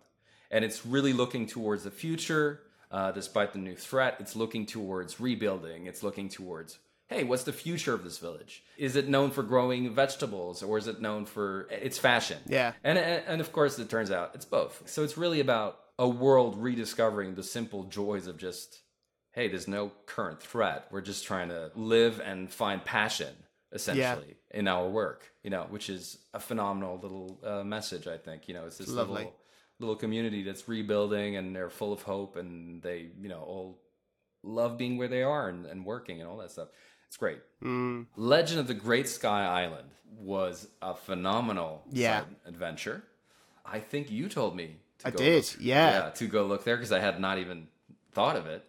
And it's really looking towards the future, uh, despite the new threat. It's looking towards rebuilding. It's looking towards, hey, what's the future of this village? Is it known for growing vegetables, or is it known for its fashion? Yeah. And, and of course, it turns out it's both. So it's really about a world rediscovering the simple joys of just, hey, there's no current threat. We're just trying to live and find passion, essentially, in our work. You know, which is a phenomenal little uh, message. I think. You know, it's this Lovely. little little community that's rebuilding and they're full of hope and they, you know, all love being where they are and, and working and all that stuff. It's great. Mm. Legend of the Great Sky Island was a phenomenal Yeah. side adventure. I think you told me to I go did, look- yeah. to go look there because I had not even thought of it.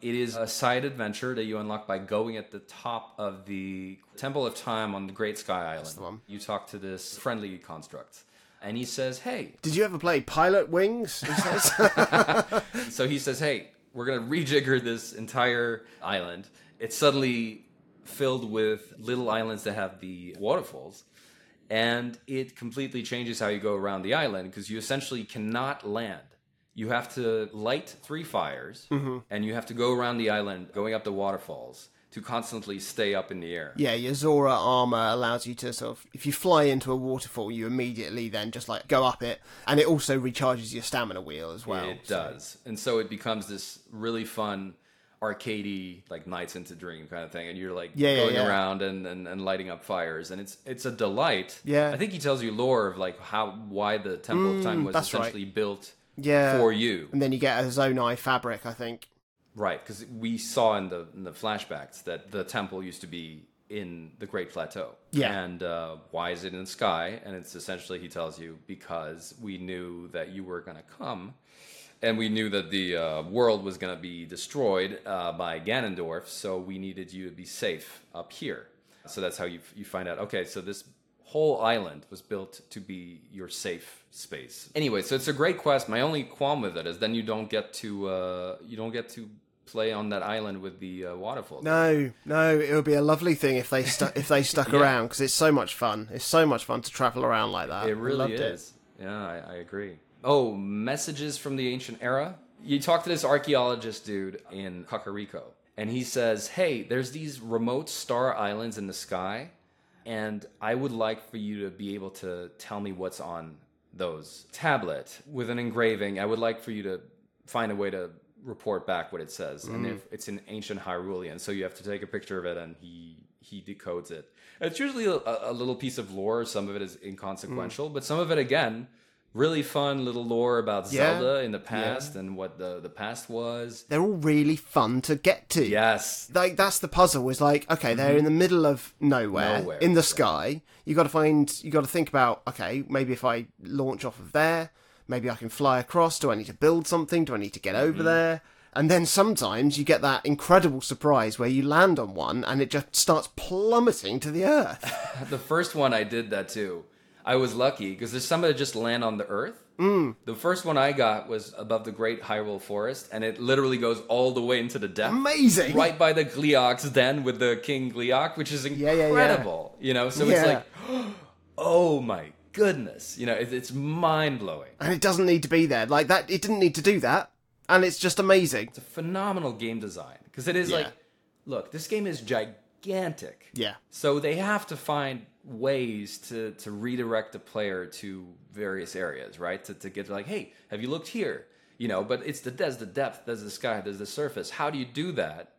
It is a side adventure that you unlock by going at the top of the Temple of Time on the Great Sky Island. You talk to this friendly construct and he says, "Hey." Did you ever play Pilotwings? He says. so he says, "Hey, we're gonna rejigger this entire island. It's suddenly filled with little islands that have the waterfalls." And it completely changes how you go around the island because you essentially cannot land. You have to light three fires mm-hmm. and you have to go around the island going up the waterfalls to constantly stay up in the air. yeah, your Zora armor allows you to sort of, if you fly into a waterfall, you immediately then just like go up it, and it also recharges your stamina wheel as well. It so- does. And so it becomes this really fun arcadey like nights into dream kind of thing and you're like Yeah, yeah, going yeah. around and, and, and lighting up fires and it's it's a delight Yeah. i think he tells you lore of like how why the temple of time was Mm, right. essentially built Yeah. for you And then you get a Zonai fabric, I think. right because we saw in the in the flashbacks that the temple used to be in the great plateau Yeah. and uh, why is it in the sky and it's essentially he tells you because we knew that you were going to come and we knew that the uh, world was going to be destroyed uh, by Ganondorf, so we needed you to be safe up here. So that's how you you find out. Okay, so this whole island was built to be your safe space. Anyway, so it's a great quest. My only qualm with it is then you don't get to uh, you don't get to play on that island with the uh, waterfall. No, no, it would be a lovely thing if they stuck if they stuck Yeah. around because it's so much fun. It's so much fun to travel around like that. It really is. Yeah, I, I agree. Oh, messages from the ancient era. You talk to this archaeologist dude in Kakariko, and he says, "Hey, there's these remote star islands in the sky, and I would like for you to be able to tell me what's on those tablet with an engraving. I would like for you to find a way to report back what it says, and mm. if it's an ancient Hyrulean, so you have to take a picture of it, and he he decodes it. It's usually a, a little piece of lore. Some of it is inconsequential, mm. but some of it again. Really fun little lore about Yeah. Zelda in the past and what the, the past was. They're all really fun to get to. Yes. like that's the puzzle is like okay they're mm-hmm. in the middle of nowhere, Nowhere, in the yeah. sky you got to find you got to think about okay maybe if i launch off of there maybe i can fly across do i need to build something do i need to get over mm-hmm. there and then sometimes you get that incredible surprise where you land on one and it just starts plummeting to the earth The first one I did that too. I was lucky because there's some that just land on the earth. Mm. The first one I got was above the Great Hyrule Forest, and it literally goes all the way into the depth. amazing Right by the Gleok's den with the King Gleok, which is yeah, yeah. incredible. You know, so it's like, oh my goodness. You know, it, it's mind blowing. and it doesn't need to be there like that it didn't need to do that and it's just amazing It's a phenomenal game design because it is Yeah. like, look, this game is gigantic. yeah So they have to find ways to, to redirect the player to various areas, right? To, to get like, hey, have you looked here? You know, but it's the there's the depth, there's the sky, there's the surface. How do you do that?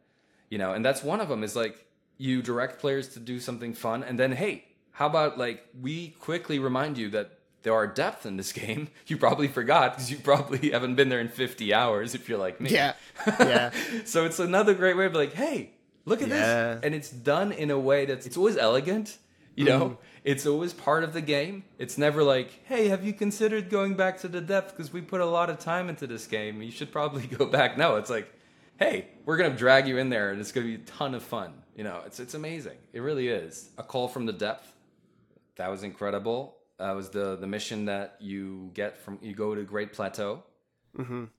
You know, and that's one of them is like you direct players to do something fun, and then hey, how about like we quickly remind you that there are depth in this game. You probably forgot because you probably haven't been there in 50 hours if you're like me. yeah yeah so it's another great way of like, hey, look at Yeah. this. And it's done in a way that's it's always elegant, you know? Mm-hmm. It's always part of the game. It's never like, hey, have you considered going back to the depth because we put a lot of time into this game. You should probably go back. No, it's like, hey, we're gonna drag you in there and it's gonna be a ton of fun. You know, it's it's amazing. It really is. A call from the depth. That was incredible. That was the the mission that you get from you go to Great Plateau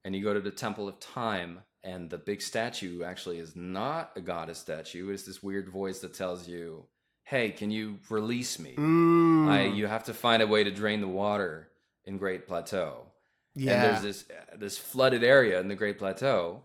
and you go to the Temple of Time, and the big statue actually is not a goddess statue. It's this weird voice that tells you, "Hey, can you release me? Mm, I you have to find a way to drain the water in Great Plateau." yeah And there's this this flooded area in the Great Plateau,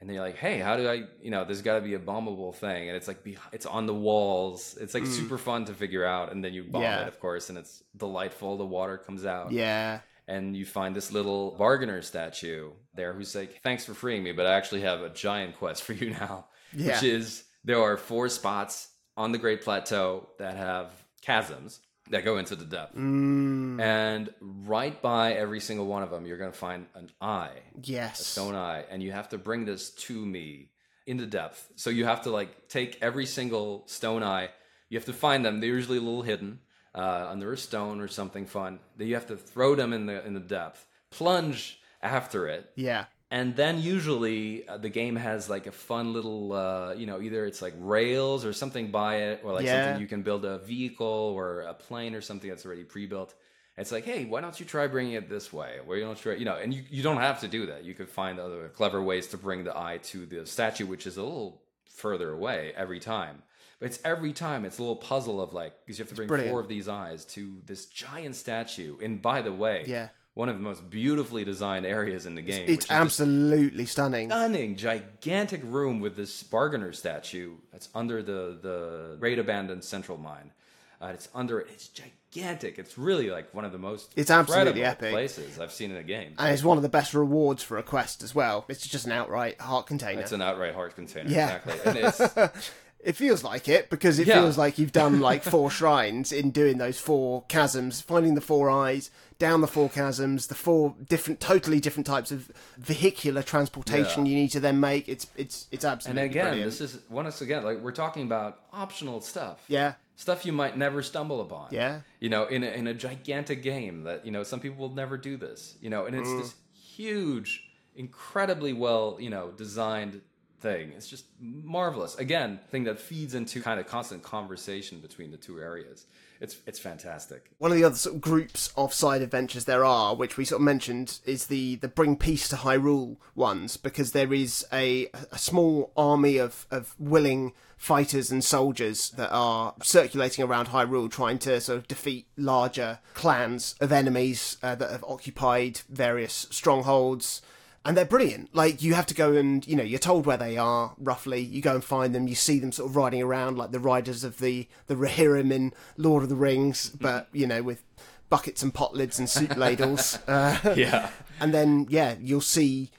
and they're like, "Hey, how do I? You know, there's got to be a bombable thing, and it's like it's on the walls. It's like super fun to figure out, and then you bomb Mm. Yeah. it, of course, and it's delightful. The water comes out, yeah and you find this little bargainer statue there who's like, "Thanks for freeing me, but I actually have a giant quest for you now, Yeah. which is there are four spots on the Great Plateau that have chasms that go into the depth, mm, and right by every single one of them, you're going to find an eye, yes A stone eye, and you have to bring this to me in the depth. So you have to like take every single stone eye. You have to find them. They're usually a little hidden uh, under a stone or something fun. Then you have to throw them in the in the depth, plunge after it, yeah and then usually uh, the game has like a fun little uh, you know either it's like rails or something by it or like Yeah. something you can build a vehicle or a plane or something that's already pre-built It's like, hey, why don't you try bringing it this way? Don't you try, you know? And you, you don't have to do that. You could find other clever ways to bring the eye to the statue, which is a little further away every time. But it's every time it's a little puzzle of like because you have to bring four of these eyes to this giant statue. And by the way, Yeah. One of the most beautifully designed areas in the game. which It's absolutely stunning. stunning, gigantic room with this bargainer statue that's under the the great abandoned central mine. Uh, it's under it. It's gigantic. It's really like one of the most It's absolutely epic. places I've seen in a game. And it's one of the best rewards for a quest as well. It's just an outright heart container. It's an outright heart container. Yeah. Exactly. It feels like it because it Yeah. feels like you've done like four shrines in doing those four chasms, finding the four eyes, down the four chasms, the four different, totally different types of vehicular transportation Yeah. you need to then make. It's it's it's absolutely. and again, brilliant. this is once again like we're talking about optional stuff. yeah, Stuff you might never stumble upon. Yeah. You know, in a, in a gigantic game that you know some people will never do this. You know, and it's Mm. this huge, incredibly well you know designed thing. It's just marvelous. Again, thing that feeds into kind of constant conversation between the two areas. It's it's fantastic. one of the other sort of groups of side adventures there are, which we sort of mentioned, is the the bring peace to Hyrule ones, because there is a a small army of of willing fighters and soldiers that are circulating around Hyrule, trying to sort of defeat larger clans of enemies uh, that have occupied various strongholds. And they're brilliant. Like you have to go and you know you're told where they are roughly. You go and find them. You see them sort of riding around like the riders of the the Rohirrim in Lord of the Rings, but you know with buckets and pot lids and soup ladles. Uh, Yeah. and then yeah, you'll see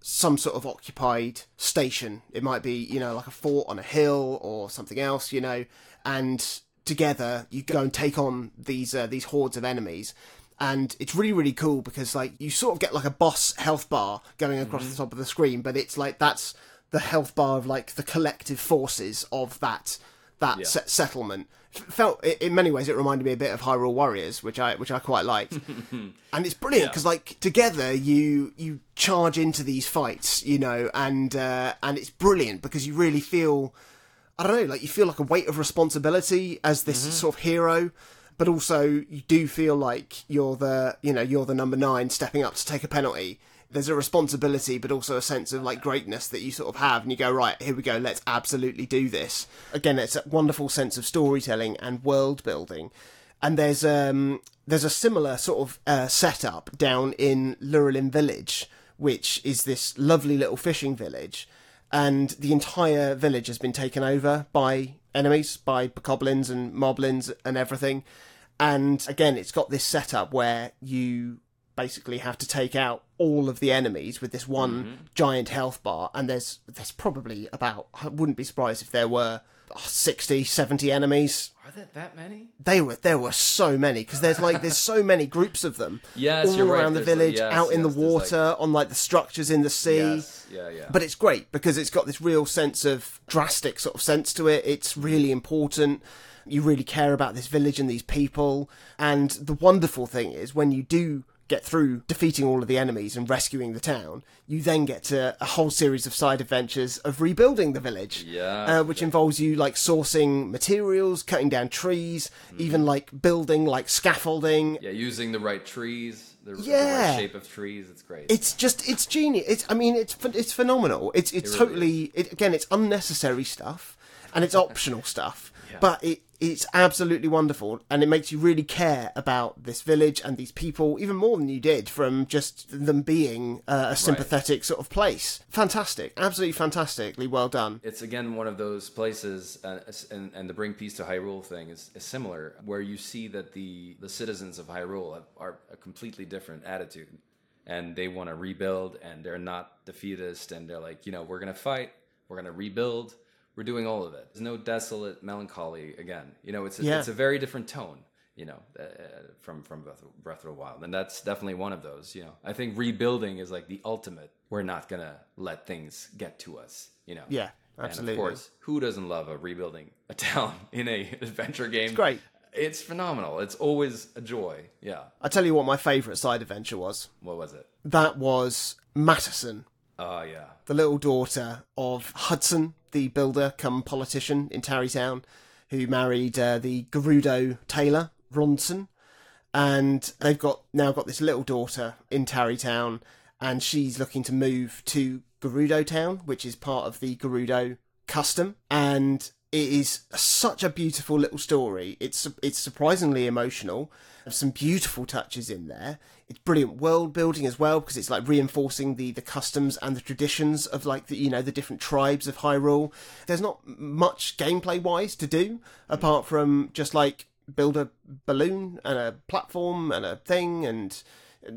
some sort of occupied station. It might be you know like a fort on a hill or something else. You know, and together you go and take on these uh, these hordes of enemies. And it's really, really cool because like you sort of get like a boss health bar going across the top of the screen, but it's like that's the health bar of like the collective forces of that that Yeah. se- settlement. Felt in many ways it reminded me a bit of Hyrule Warriors, which I which I quite liked. and it's brilliant because like together you you charge into these fights, you know, and uh, and it's brilliant because you really feel I don't know, like you feel like a weight of responsibility as this sort of hero, but also you do feel like you're the you know you're the number nine stepping up to take a penalty. There's a responsibility, but also a sense of like greatness that you sort of have, and you go right here we go, let's absolutely do this. Again, it's a wonderful sense of storytelling and world building, and there's um there's a similar sort of uh, setup down in Lurelin Village, which is this lovely little fishing village and the entire village has been taken over by enemies, by bokoblins and moblins and everything. And again, it's got this setup where you basically have to take out all of the enemies with this one mm-hmm. giant health bar. And there's there's probably about I wouldn't be surprised if there were 60, 70 enemies. Are there that many? They were there were so many because there's like there's so many groups of them Yes, all you're right. around the There's, like- village, yes, out in the yes, there's, like- water, on like the structures in the sea. Yes. Yeah. Yeah. But it's great because it's got this real sense of drastic sort of sense to it. It's really important. You really care about this village and these people. And the wonderful thing is when you do get through defeating all of the enemies and rescuing the town, you then get to a whole series of side adventures of rebuilding the village. Yeah. Uh, which involves you like sourcing materials, cutting down trees, even like building like scaffolding, yeah, using the right trees, the, the right shape of trees. It's great. it's just it's genius. It's I mean it's it's phenomenal. It's it's really totally it, again it's unnecessary stuff and it's optional stuff, Yeah. but it it's absolutely wonderful and it makes you really care about this village and these people even more than you did from just them being uh, a sympathetic sort of place. Fantastic, absolutely fantastically well done. it's again one of those places, uh, and, and the bring peace to Hyrule thing is, is similar, where you see that the, the citizens of Hyrule have, are a completely different attitude, and they want to rebuild, and they're not defeatist, and they're like, you know, we're gonna fight, we're gonna rebuild, we're doing all of it. There's no desolate melancholy again. You know, it's a, Yeah. it's a very different tone. You know, uh, from from Breath of, Breath of the Wild, and that's definitely one of those. You know, I think rebuilding is like the ultimate. We're not gonna let things get to us. You know, Yeah, absolutely. and of course, who doesn't love a rebuilding a town in a adventure game? It's great. It's phenomenal. It's always a joy. Yeah. I tell you what my favourite side adventure was. What was it? That was Matterson. Oh yeah. the little daughter of Hudson, the builder come politician in Tarrey Town, who married uh, the Gerudo tailor Rhondson. and they've got now got this little daughter in Tarrey Town, and she's looking to move to Gerudo Town, which is part of the Gerudo custom, and it is such a beautiful little story. It's it's surprisingly emotional. There's some beautiful touches in there. It's brilliant world building as well because it's like reinforcing the the customs and the traditions of like the you know the different tribes of Hyrule. There's not much gameplay wise to do mm. apart from just like build a balloon and a platform and a thing and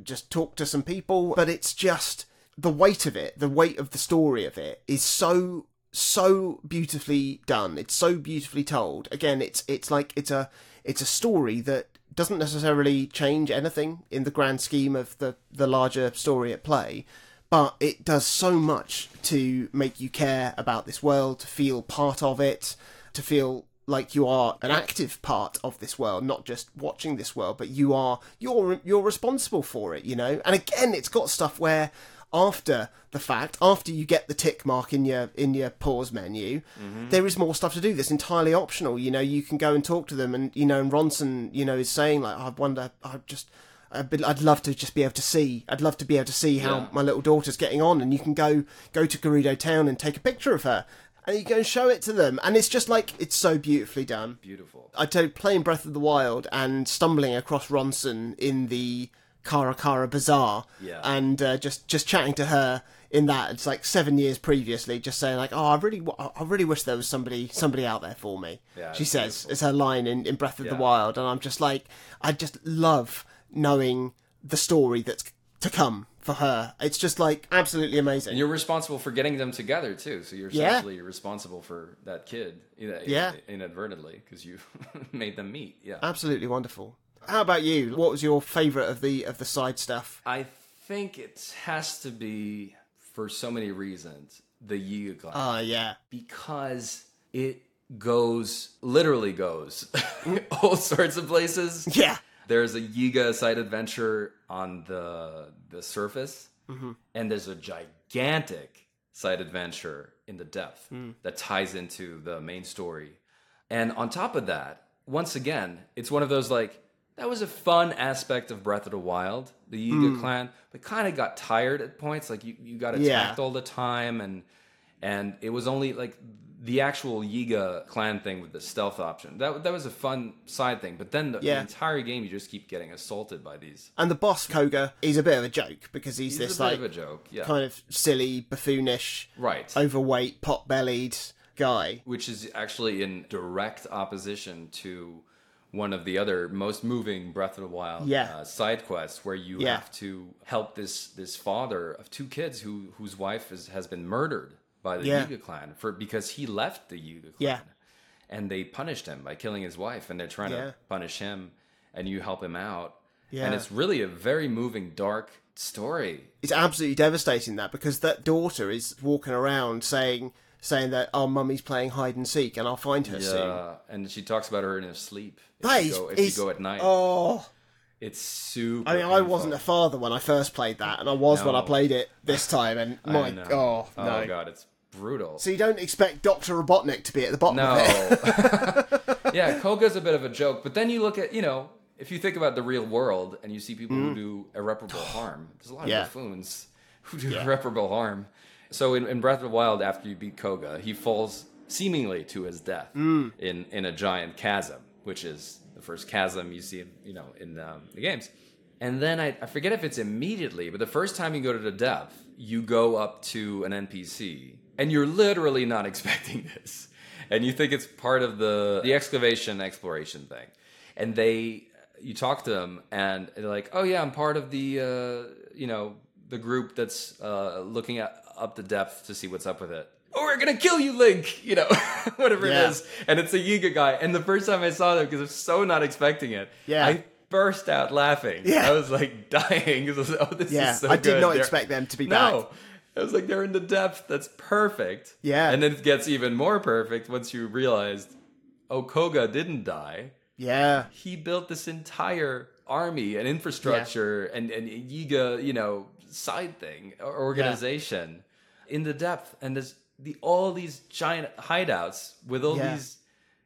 just talk to some people. But it's just the weight of it, the weight of the story of it is so so beautifully done. It's so beautifully told. Again, it's it's like it's a it's a story that doesn't necessarily change anything in the grand scheme of the the larger story at play, but it does so much to make you care about this world, to feel part of it, to feel like you are an active part of this world, not just watching this world, but you are you're you're responsible for it, you know. And again, it's got stuff where after the fact, after you get the tick mark in your in your pause menu, Mm-hmm. there is more stuff to do. That's entirely optional. You know, you can go and talk to them, and you know, and Rhondson, you know, is saying like, I wonder, I just. I'd, be, I'd love to just be able to see. I'd love to be able to see how Yeah. my little daughter's getting on, and you can go go to Gerudo Town and take a picture of her, and you go and show it to them, and it's just like it's so beautifully done. Beautiful. I tell you, playing Breath of the Wild and stumbling across Rhondson in the Kara Kara Bazaar, Yeah. and uh, just just chatting to her in that. It's like seven years previously, just saying like, "Oh, I really, I really wish there was somebody somebody out there for me." Yeah, she says beautiful. it's her line in, in Breath of the Wild, and I'm just like, I just love knowing the story that's to come for her. It's just like absolutely amazing. And you're responsible for getting them together too. So you're Yeah. essentially responsible for that kid, you know, Yeah. inadvertently because you made them meet. Yeah. absolutely wonderful. How about you? What was your favourite of the of the side stuff? I think it has to be for so many reasons the Yiga class Ah, yeah, because it goes literally goes all sorts of places. yeah, There's a Yiga side adventure on the the surface, Mm-hmm. and there's a gigantic side adventure in the depth Mm. that ties into the main story. And on top of that, once again, it's one of those like that was a fun aspect of Breath of the Wild, the Yiga clan, but kind of got tired at points. Like you, you got Mm. Yeah. attacked all the time, and and it was only like the actual Yiga clan thing with the stealth option. That that was a fun side thing. But then the, the entire game, you just keep getting assaulted by these. And the boss Kohga, he's a bit of a joke because he's, It's this like of joke, yeah, kind of silly, buffoonish, right. overweight, pot-bellied guy. Which is actually in direct opposition to one of the other most moving Breath of the Wild Yeah. uh, side quests, where you Yeah. have to help this this father of two kids who whose wife is, has been murdered by the Yeah. Yiga clan for because he left the Yiga clan. Yeah. and they punished him by killing his wife, and they're trying to punish him, and you help him out. Yeah. And it's really a very moving, dark story. It's absolutely devastating that because that daughter is walking around saying saying that oh mummy's playing hide and seek and I'll find her soon. Yeah, and she talks about her in her sleep. If, That you, is, go, if is- you go at night, Oh, it's super. I mean, I wasn't a father when I first played that, and I was when I played it this time. And my oh no, Oh god, it's brutal. so you don't expect Doctor Robotnik to be at the bottom no. of it. yeah, Kohga's a bit of a joke, but then you look at you know if you think about the real world and you see people who do irreparable harm, there's a lot Mm. Yeah. of buffoons who do irreparable harm. So in, in Breath of the Wild, after you beat Kohga, he falls seemingly to his death Mm. in in a giant chasm, which is the first chasm you see, you know, in um, the games. And then I, I forget if it's immediately, but the first time you go to the depth, you go up to an NPC, and you're literally not expecting this, and you think it's part of the the excavation exploration thing, and they you talk to them, and they're like, oh yeah, I'm part of the uh, you know the group that's uh, looking at up the depth to see what's up with it. Oh, we're gonna kill you, Link! You know, whatever Yeah. it is, and it's a Yiga guy. And the first time I saw them, because I'm so not expecting it, Yeah. I burst out laughing. Yeah. I was like dying. I was like, oh, this Yeah, is so I did good. not They're- expect them to be No. back. I was like, they're in the depth. That's perfect. Yeah. And then it gets even more perfect once you realized, oh, Kohga didn't die. Yeah, He built this entire army and infrastructure and, and Yiga, you know, side thing, or organization in the depth. And there's the all these giant hideouts with all Yeah. these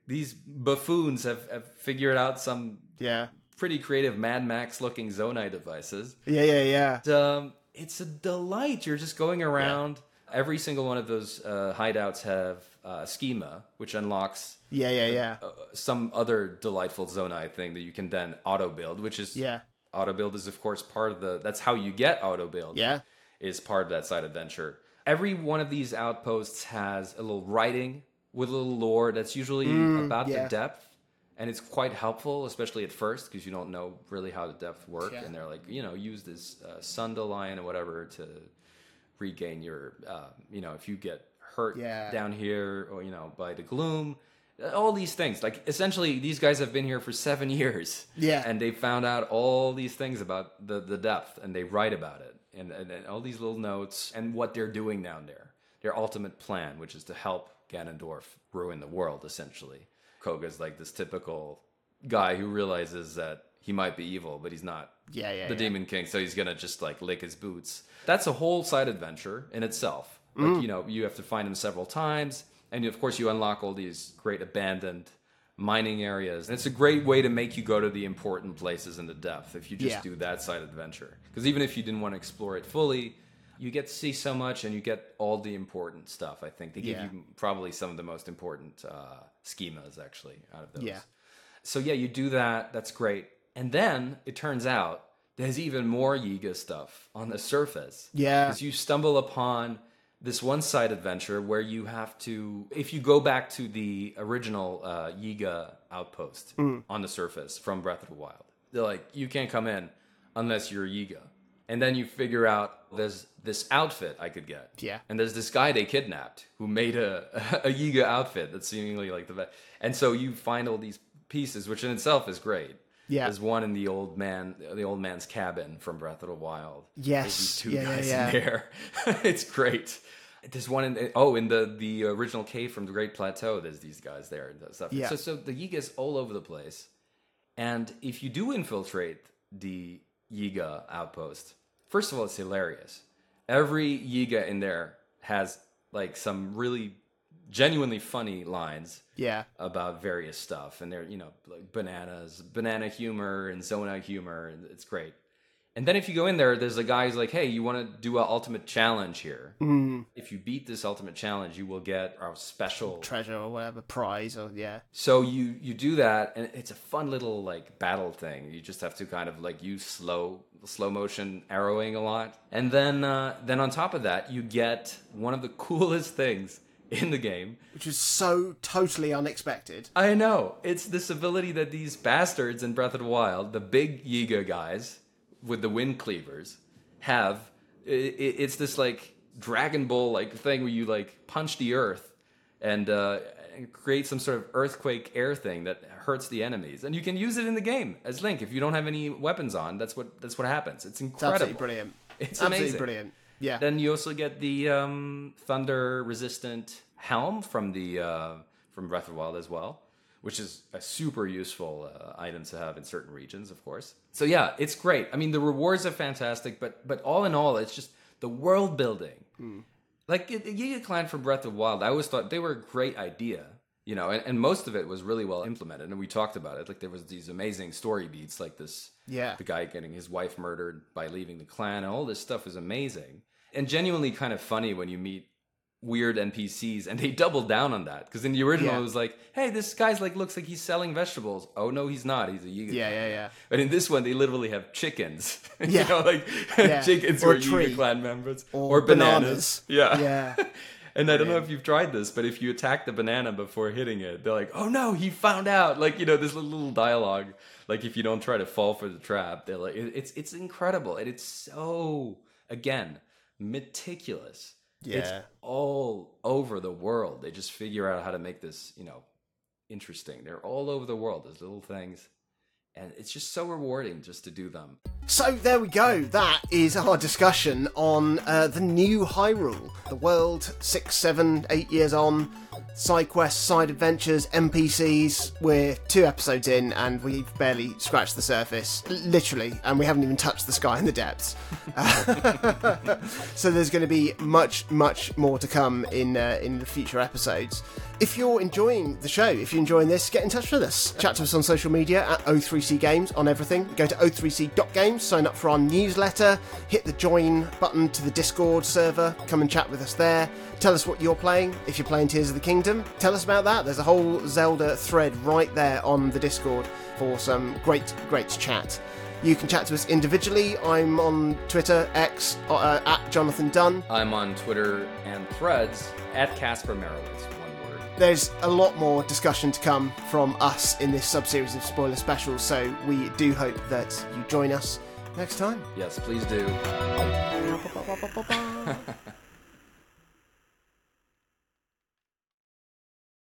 these buffoons have, have figured out some yeah, pretty creative Mad Max looking Zonai devices. Yeah, yeah, yeah. And, um, it's a delight. You're just going around. Every single one of those uh, hideouts have uh, schema, which unlocks Yeah, yeah, yeah. uh, some other delightful Zonai thing that you can then auto build, which is Yeah. auto build is of course part of the. That's how you get auto build. Yeah. is part of that side adventure. Every one of these outposts has a little writing with a little lore that's usually about yeah. the depth. And it's quite helpful, especially at first, because you don't know really how the depth work. Yeah. And they're like, you know, use this uh, Sundelion or whatever to regain your, uh, you know, if you get hurt Yeah. down here or, you know, by the gloom. All these things. Like, essentially, these guys have been here for seven years. Yeah. And they found out all these things about the, the depth and they write about it and, and, and all these little notes and what they're doing down there. Their ultimate plan, which is to help Ganondorf ruin the world, essentially. Kohga's like this typical guy who realizes that he might be evil, but he's not Yeah, yeah. the yeah. Demon King, so he's gonna just like lick his boots. That's a whole side adventure in itself. Mm. You know, you have to find him several times, and of course you unlock all these great abandoned mining areas. And it's a great way to make you go to the important places in the depth if you just Yeah. do that side adventure. Because even if you didn't want to explore it fully, you get to see so much and you get all the important stuff. I think they give Yeah. you probably some of the most important uh, schemas actually out of those. Yeah. So yeah, you do that. That's great. And then it turns out there's even more Yiga stuff on the surface. Yeah. Because you stumble upon this one side adventure where you have to, if you go back to the original uh, Yiga outpost Mm. on the surface from Breath of the Wild, they're like, you can't come in unless you're Yiga. And then you figure out there's this outfit I could get. Yeah. And there's this guy they kidnapped who made a, a Yiga outfit that's seemingly like the best. And so you find all these pieces, which in itself is great. Yeah. There's one in the old man, the old man's cabin from Breath of the Wild. Yes. There's two Yeah, yeah, guys yeah. in there. it's great. There's one in oh in the the original cave from the Great Plateau. There's these guys there and stuff. Yeah. So so the Yiga's all over the place. And if you do infiltrate the Yiga outpost, first of all, it's hilarious. Every Yiga in there has like some really genuinely funny lines Yeah. about various stuff, and they're you know like bananas, banana humor, and Zona humor, and it's great. And then if you go in there, there's a guy who's like, "Hey, you want to do an ultimate challenge here? Mm. If you beat this ultimate challenge, you will get our special." Treasure or whatever prize or yeah. So you you do that, and it's a fun little like battle thing. You just have to kind of like use slow slow motion arrowing a lot, and then uh, then on top of that, you get one of the coolest things in the game, Which is so totally unexpected. I know. It's this ability that these bastards in Breath of the Wild, the big Yiga guys with the wind cleavers, have. It's this like Dragon Ball like thing where you like punch the earth and, uh, create some sort of earthquake air thing that hurts the enemies, and you can use it in the game as Link if you don't have any weapons on. That's what that's what happens. It's It's incredible. absolutely brilliant. It's absolutely amazing. brilliant. Yeah. Then you also get the um, thunder resistant helm from the uh, from Breath of Wild as well, which is a super useful uh, item to have in certain regions, of course. So yeah, it's great. I mean, the rewards are fantastic, but but all in all, it's just the world building. Like the Yiga Clan from Breath of Wild, I always thought they were a great idea. You know, and, and most of it was really well implemented, and we talked about it. Like there was these amazing story beats, like this Yeah. the guy getting his wife murdered by leaving the clan and all this stuff is amazing and genuinely kind of funny when you meet weird npcs and they double down on that because in the original Yeah. it was like hey this guy's like looks like he's selling vegetables oh no he's not he's a Yiga Yeah, yeah, yeah. but in this one they literally have chickens Yeah. you know like Yeah. chickens Or or. Yiga clan members Or bananas, bananas. yeah Yeah. And I don't know if you've tried this, but if you attack the banana before hitting it, they're like, "Oh no, he found out!" Like you know, this little, little dialogue. Like if you don't try to fall for the trap, they're like, "It's it's incredible, and it's so again meticulous. Yeah. It's all over the world. They just figure out how to make this, you know, interesting. They're all over the world. Those little things, and it's just so rewarding just to do them. So there we go. That is our discussion on uh, the new Hyrule. The world, six, seven, eight years on. Side quests, side adventures, NPCs. We're two episodes in and we've barely scratched the surface, literally, and we haven't even touched the sky in the depths. so there's going to be much, much more to come in uh, in the future episodes. If you're enjoying the show, if you're enjoying this, get in touch with us. Chat to us on social media at O3C Games on everything. Go to o3c.games, sign up for our newsletter, hit the join button to the Discord server, come and chat with us there. Tell us what you're playing. If you're playing Tears of the Kingdom, tell us about that. There's a whole Zelda thread right there on the Discord for some great, great chat. You can chat to us individually. I'm on Twitter, X, uh, at Jonathan Dunn. I'm on Twitter and threads at Kaspar Mairowitz. There's a lot more discussion to come from us in this sub-series of spoiler specials, so we do hope that you join us next time. Yes, please do.